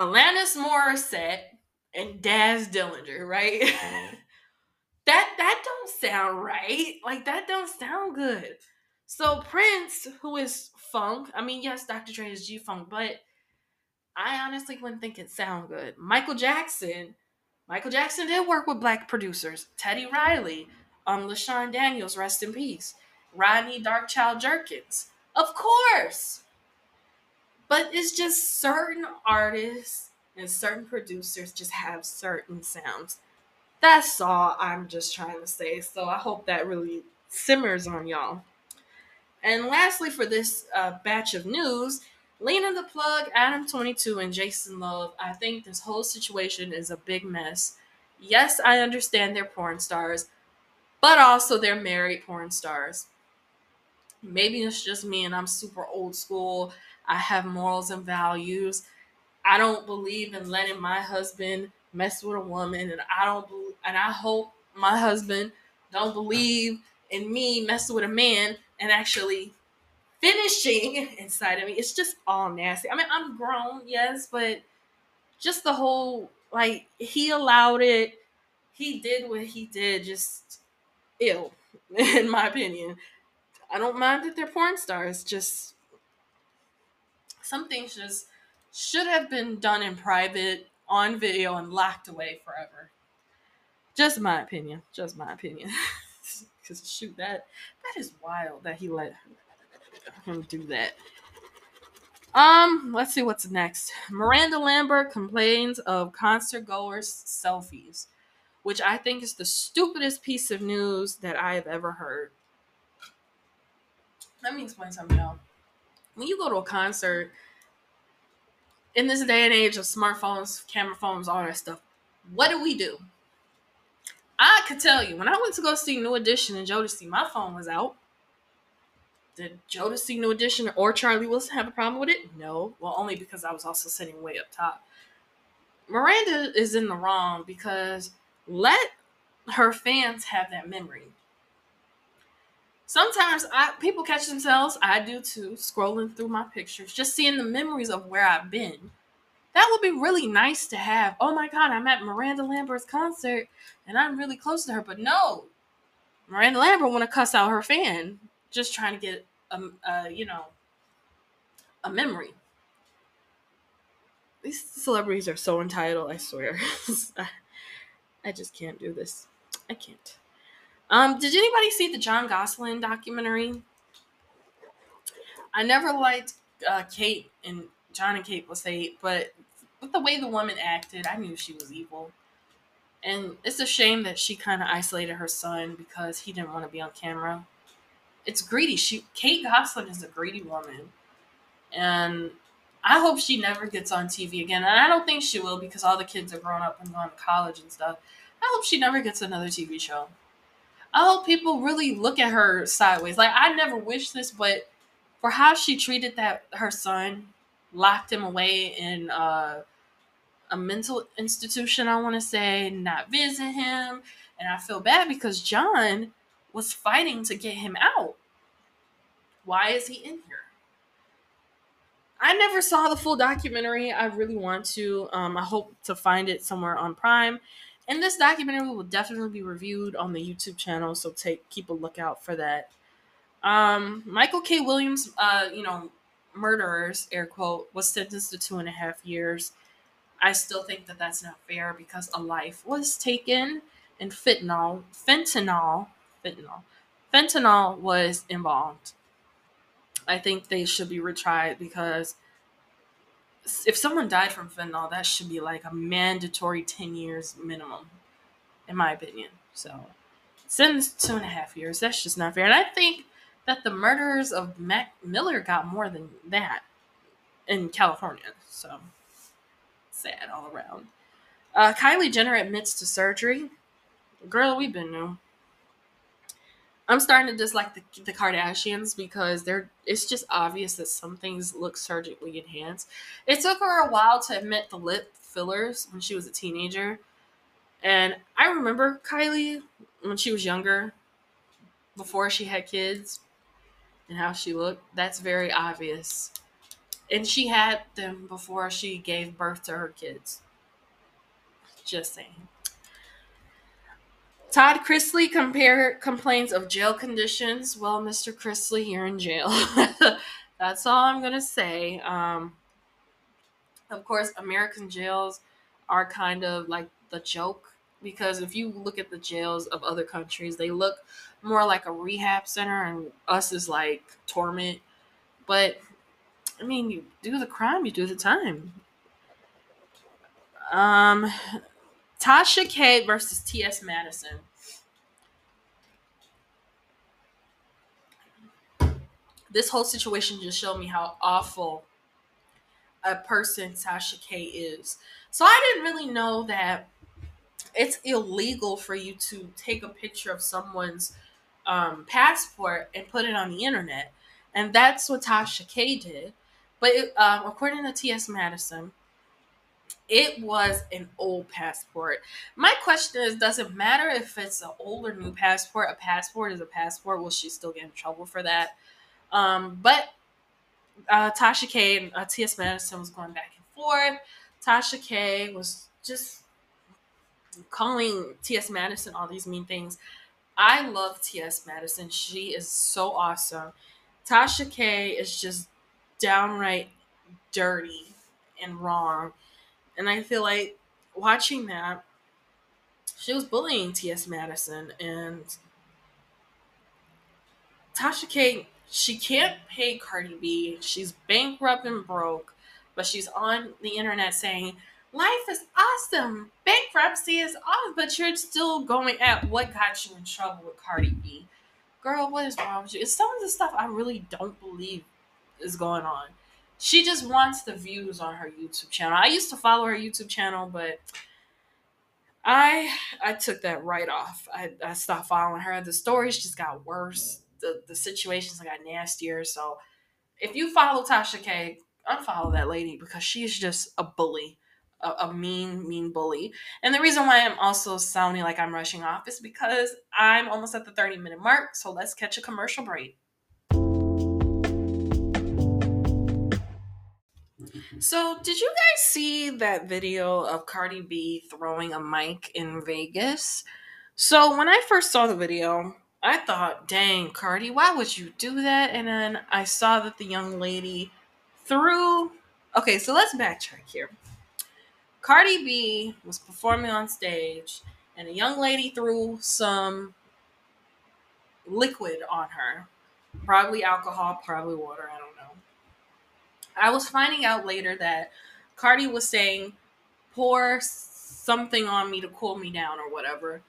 Alanis Morissette and Daz Dillinger, right? That that don't sound right. Like that don't sound good. So Prince, who is funk, I mean, yes, Dr. Dre is G funk, but I honestly wouldn't think it sound good. Michael Jackson, Michael Jackson did work with black producers. Teddy Riley, um, LaShawn Daniels, rest in peace. Rodney Darkchild Jerkins, of course. But it's just certain artists and certain producers just have certain sounds. That's all I'm just trying to say. So I hope that really simmers on y'all. And lastly, for this uh, batch of news, Lena the Plug, Adam 22, and Jason Luv, I think this whole situation is a big mess. Yes, I understand they're porn stars, but also they're married porn stars. Maybe it's just me and I'm super old school I have morals and values. I don't believe in letting my husband mess with a woman, and I don't. Be- and I hope my husband don't believe in me messing with a man and actually finishing inside of me. It's just all nasty. I mean, I'm grown, yes, but just the whole like he allowed it. He did what he did. Just ill, in my opinion. I don't mind that they're porn stars. Just some things just should have been done in private on video and locked away forever. Just my opinion. Just my opinion. Because shoot, that that is wild that he let him do that. Um, let's see what's next. Miranda Lambert complains of concert goers' selfies, which I think is the stupidest piece of news that I have ever heard. Let me explain something, y'all when you go to a concert in this day and age of smartphones, camera phones, all that stuff, what do we do? I could tell you when I went to go see New Edition and Jodeci, my phone was out. Did Jodeci New Edition or Charlie Wilson have a problem with it? No. Well, only because I was also sitting way up top. Miranda is in the wrong because let her fans have that memory sometimes I people catch themselves, I do too, scrolling through my pictures, just seeing the memories of where I've been. That would be really nice to have. Oh my god, I'm at Miranda Lambert's concert and I'm really close to her, but no. Miranda Lambert want to cuss out her fan just trying to get a, a you know a memory. These celebrities are so entitled, I swear. I just can't do this. I can't. Um, did anybody see the Jon Gosselin documentary? I never liked uh, Kate and Jon and Kate was hate, but with the way the woman acted, I knew she was evil. And it's a shame that she kind of isolated her son because he didn't want to be on camera. It's greedy. She Kate Gosselin is a greedy woman, and I hope she never gets on TV again. And I don't think she will because all the kids are grown up and going to college and stuff. I hope she never gets another TV show. I hope people really look at her sideways. Like I never wish this, but for how she treated that her son, locked him away in uh, a mental institution, I want to say, not visit him, and I feel bad because Jon was fighting to get him out. Why is he in here? I never saw the full documentary. I really want to. Um, I hope to find it somewhere on Prime. And this documentary will definitely be reviewed on the YouTube channel, so take keep a lookout for that. Um, Michael K. Williams, uh, you know, murderers, air quote, was sentenced to two and a half years. I still think that that's not fair because a life was taken and fentanyl, fentanyl, fentanyl, fentanyl was involved. I think they should be retried because if someone died from fentanyl, that should be like a mandatory 10 years minimum, in my opinion. So, sentence two and a half years. That's just not fair. And I think that the murderers of Mac Miller got more than that in California. So, sad all around. Uh, Kylie Jenner admits to surgery. Girl, we've been new. I'm starting to dislike the, the Kardashians because they're it's just obvious that some things look surgically enhanced. It took her a while to admit the lip fillers when she was a teenager. And I remember Kylie when she was younger, before she had kids, and how she looked. That's very obvious. And she had them before she gave birth to her kids. Just saying. Todd Chrisley compare complains of jail conditions. Well, Mr. Chrisley, you're in jail. That's all I'm gonna say. Um, of course, American jails are kind of like the joke because if you look at the jails of other countries, they look more like a rehab center, and us is like torment. But I mean, you do the crime, you do the time. Um, Tasha K versus T.S. Madison. This whole situation just showed me how awful a person Tasha K is. So I didn't really know that it's illegal for you to take a picture of someone's um, passport and put it on the internet. And that's what Tasha K did. But it, um, according to T.S. Madison, it was an old passport. My question is Does it matter if it's an old or new passport? A passport is a passport. Will she still get in trouble for that? Um, but uh, Tasha K and uh, T.S. Madison was going back and forth. Tasha K was just calling T.S. Madison all these mean things. I love T.S. Madison. She is so awesome. Tasha K is just downright dirty and wrong. And I feel like watching that, she was bullying T.S. Madison and Tasha K, she can't pay Cardi B. She's bankrupt and broke, but she's on the internet saying, Life is awesome. Bankruptcy is awesome, but you're still going at what got you in trouble with Cardi B. Girl, what is wrong with you? It's some of the stuff I really don't believe is going on. She just wants the views on her YouTube channel. I used to follow her YouTube channel, but I I took that right off. I, I stopped following her. The stories just got worse. The the situations got nastier. So if you follow Tasha K, unfollow that lady because she's just a bully. A, a mean, mean bully. And the reason why I'm also sounding like I'm rushing off is because I'm almost at the 30 minute mark. So let's catch a commercial break. So, did you guys see that video of Cardi B throwing a mic in Vegas? So, when I first saw the video, I thought, dang, Cardi, why would you do that? And then I saw that the young lady threw. Okay, so let's backtrack here. Cardi B was performing on stage, and a young lady threw some liquid on her. Probably alcohol, probably water, I don't know. I was finding out later that Cardi was saying, pour something on me to cool me down or whatever.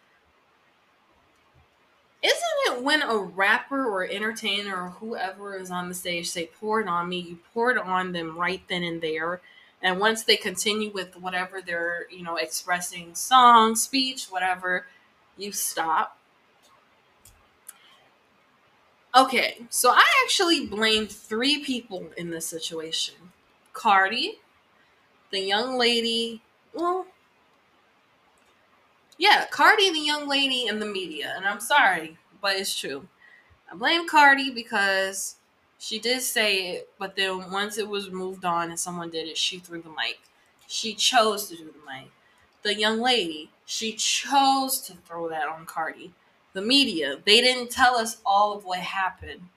Isn't it when a rapper or entertainer or whoever is on the stage say, pour it on me, you pour it on them right then and there. And once they continue with whatever they're, you know, expressing song, speech, whatever, you stop Okay, so I actually blamed three people in this situation Cardi, the young lady, well, yeah, Cardi, the young lady, and the media. And I'm sorry, but it's true. I blame Cardi because she did say it, but then once it was moved on and someone did it, she threw the mic. She chose to do the mic. The young lady, she chose to throw that on Cardi the media. They didn't tell us all of what happened.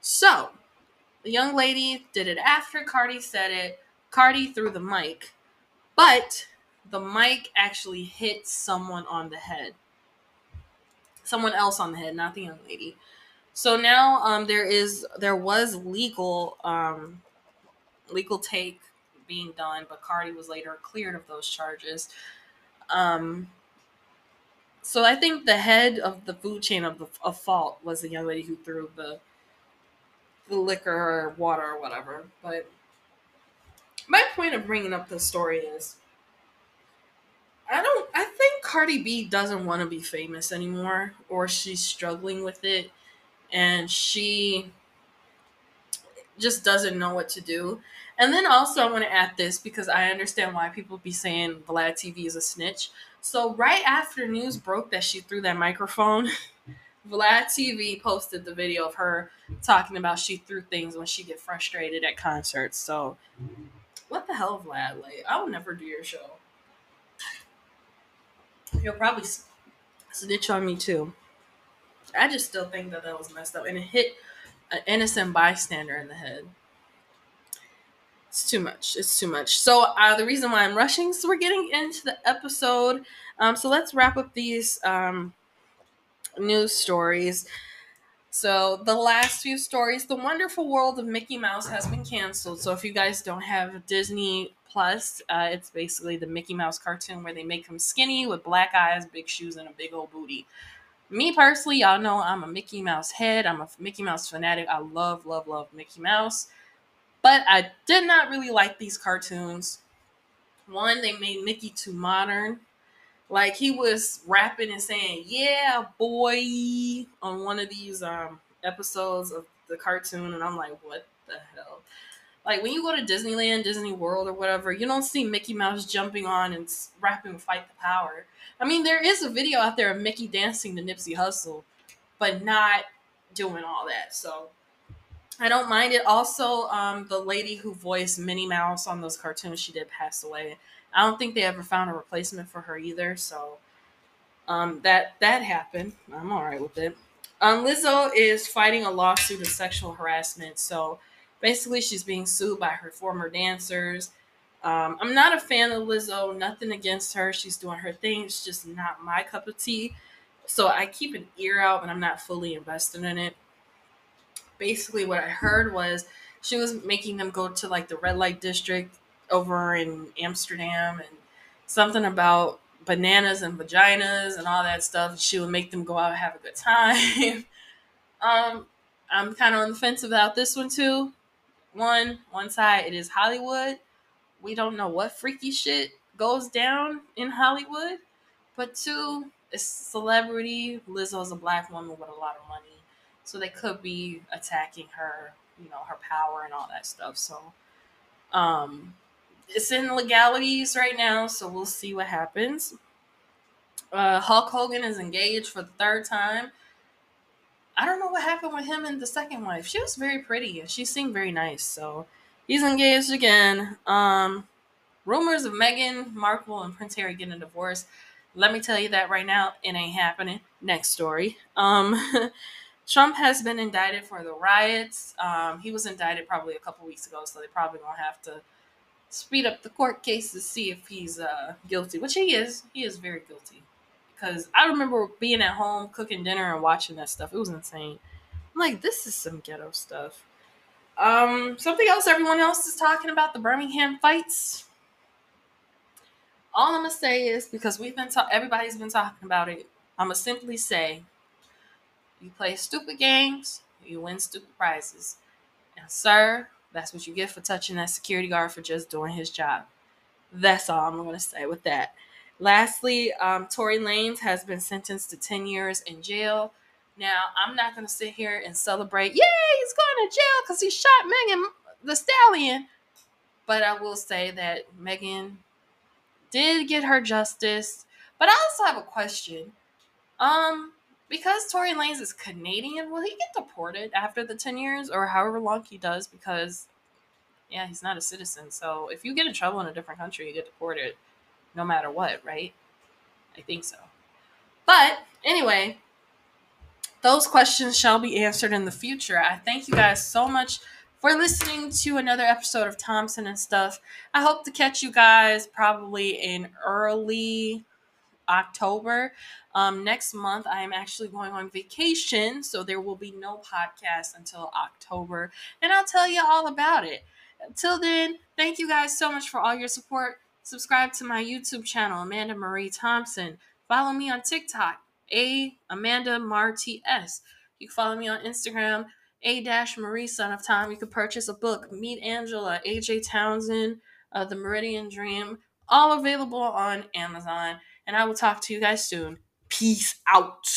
So, the young lady did it after Cardi said it. Cardi threw the mic. but the mic actually hit someone on the head. Someone else on the head, not the young lady. So now um, there is there was legal um, legal take being done, but Cardi was later cleared of those charges. Um, so I think the head of the food chain of the of fault was the young lady who threw the the liquor or water or whatever. But my point of bringing up this story is I don't I think Cardi B doesn't want to be famous anymore or she's struggling with it and she just doesn't know what to do. And then also I want to add this because I understand why people be saying Vlad TV is a snitch. So right after news broke that she threw that microphone, Vlad TV posted the video of her talking about she threw things when she get frustrated at concerts. So what the hell, Vlad? Like I would never do your show. You'll probably snitch on me too. I just still think that that was messed up, and it hit an innocent bystander in the head. It's too much. It's too much. So uh, the reason why I'm rushing, so we're getting into the episode. Um, so let's wrap up these um, news stories. So the last few stories, the wonderful world of Mickey Mouse has been canceled. So if you guys don't have Disney Plus, uh, it's basically the Mickey Mouse cartoon where they make him skinny with black eyes, big shoes, and a big old booty me personally, y'all know I'm a Mickey Mouse head. I'm a Mickey Mouse fanatic. I love, love, love Mickey Mouse. But I did not really like these cartoons. One, they made Mickey too modern. Like he was rapping and saying, "Yeah, boy," on one of these um episodes of the cartoon, and I'm like, "What the hell?" Like when you go to Disneyland, Disney World, or whatever, you don't see Mickey Mouse jumping on and rapping "Fight the Power." I mean, there is a video out there of Mickey dancing to Nipsey Hussle, but not doing all that. So I don't mind it. Also, um, the lady who voiced Minnie Mouse on those cartoons, she did pass away. I don't think they ever found a replacement for her either. So um, that that happened. I'm all right with it. Um, Lizzo is fighting a lawsuit of sexual harassment. So basically, she's being sued by her former dancers um, I'm not a fan of Lizzo. Nothing against her. She's doing her thing. It's just not my cup of tea. So I keep an ear out, but I'm not fully invested in it. Basically, what I heard was she was making them go to like the red light district over in Amsterdam and something about bananas and vaginas and all that stuff. She would make them go out and have a good time. um, I'm kind of on the fence about this one too. One, one side, it is Hollywood we don't know what freaky shit goes down in Hollywood. But two, it's celebrity. Lizzo is a black woman with a lot of money. So they could be attacking her, you know, her power and all that stuff. So um it's in legalities right now, so we'll see what happens. Uh, Hulk Hogan is engaged for the third time. I don't know what happened with him and the second wife. She was very pretty and she seemed very nice. So he's engaged again. Um, rumors of Meghan Markle and Prince Harry getting a divorce. Let me tell you that right now, it ain't happening. Next story. Um, Trump has been indicted for the riots. Um, he was indicted probably a couple weeks ago, so they probably gonna have to speed up the court case to see if he's uh, guilty, which he is. He is very guilty. Because I remember being at home cooking dinner and watching that stuff. It was insane. I'm like, this is some ghetto stuff. Um, something else everyone else is talking about the Birmingham fights. All I'm gonna say is because we've been ta- everybody's been talking about it. I'm gonna simply say, you play stupid games, you win stupid prizes, and sir, that's what you get for touching that security guard for just doing his job. That's all I'm gonna say with that. Lastly, um, Tory Lanez has been sentenced to 10 years in jail now, I'm not going to sit here and celebrate, yay, he's going to jail because he shot Megan Thee Stallion. But I will say that Megan did get her justice. But I also have a question. Um, because Tory Lanez is Canadian, will he get deported after the 10 years or however long he does? Because, yeah, he's not a citizen. So if you get in trouble in a different country, you get deported no matter what, right? I think so. But anyway, those questions shall be answered in the future. I thank you guys so much for listening to another episode of Thompson and Stuff. I hope to catch you guys probably in early October. Um, next month, I am actually going on vacation, so there will be no podcast until October, and I'll tell you all about it. Until then, thank you guys so much for all your support. Subscribe to my YouTube channel, Amanda Marie Thompson. Follow me on TikTok, A Amanda Mar TS. You can follow me on Instagram, A Dash Marie Son of Time. You can purchase a book, Meet Angela, AJ Townsend, uh, The Meridian Dream, all available on Amazon. And I will talk to you guys soon. Peace out.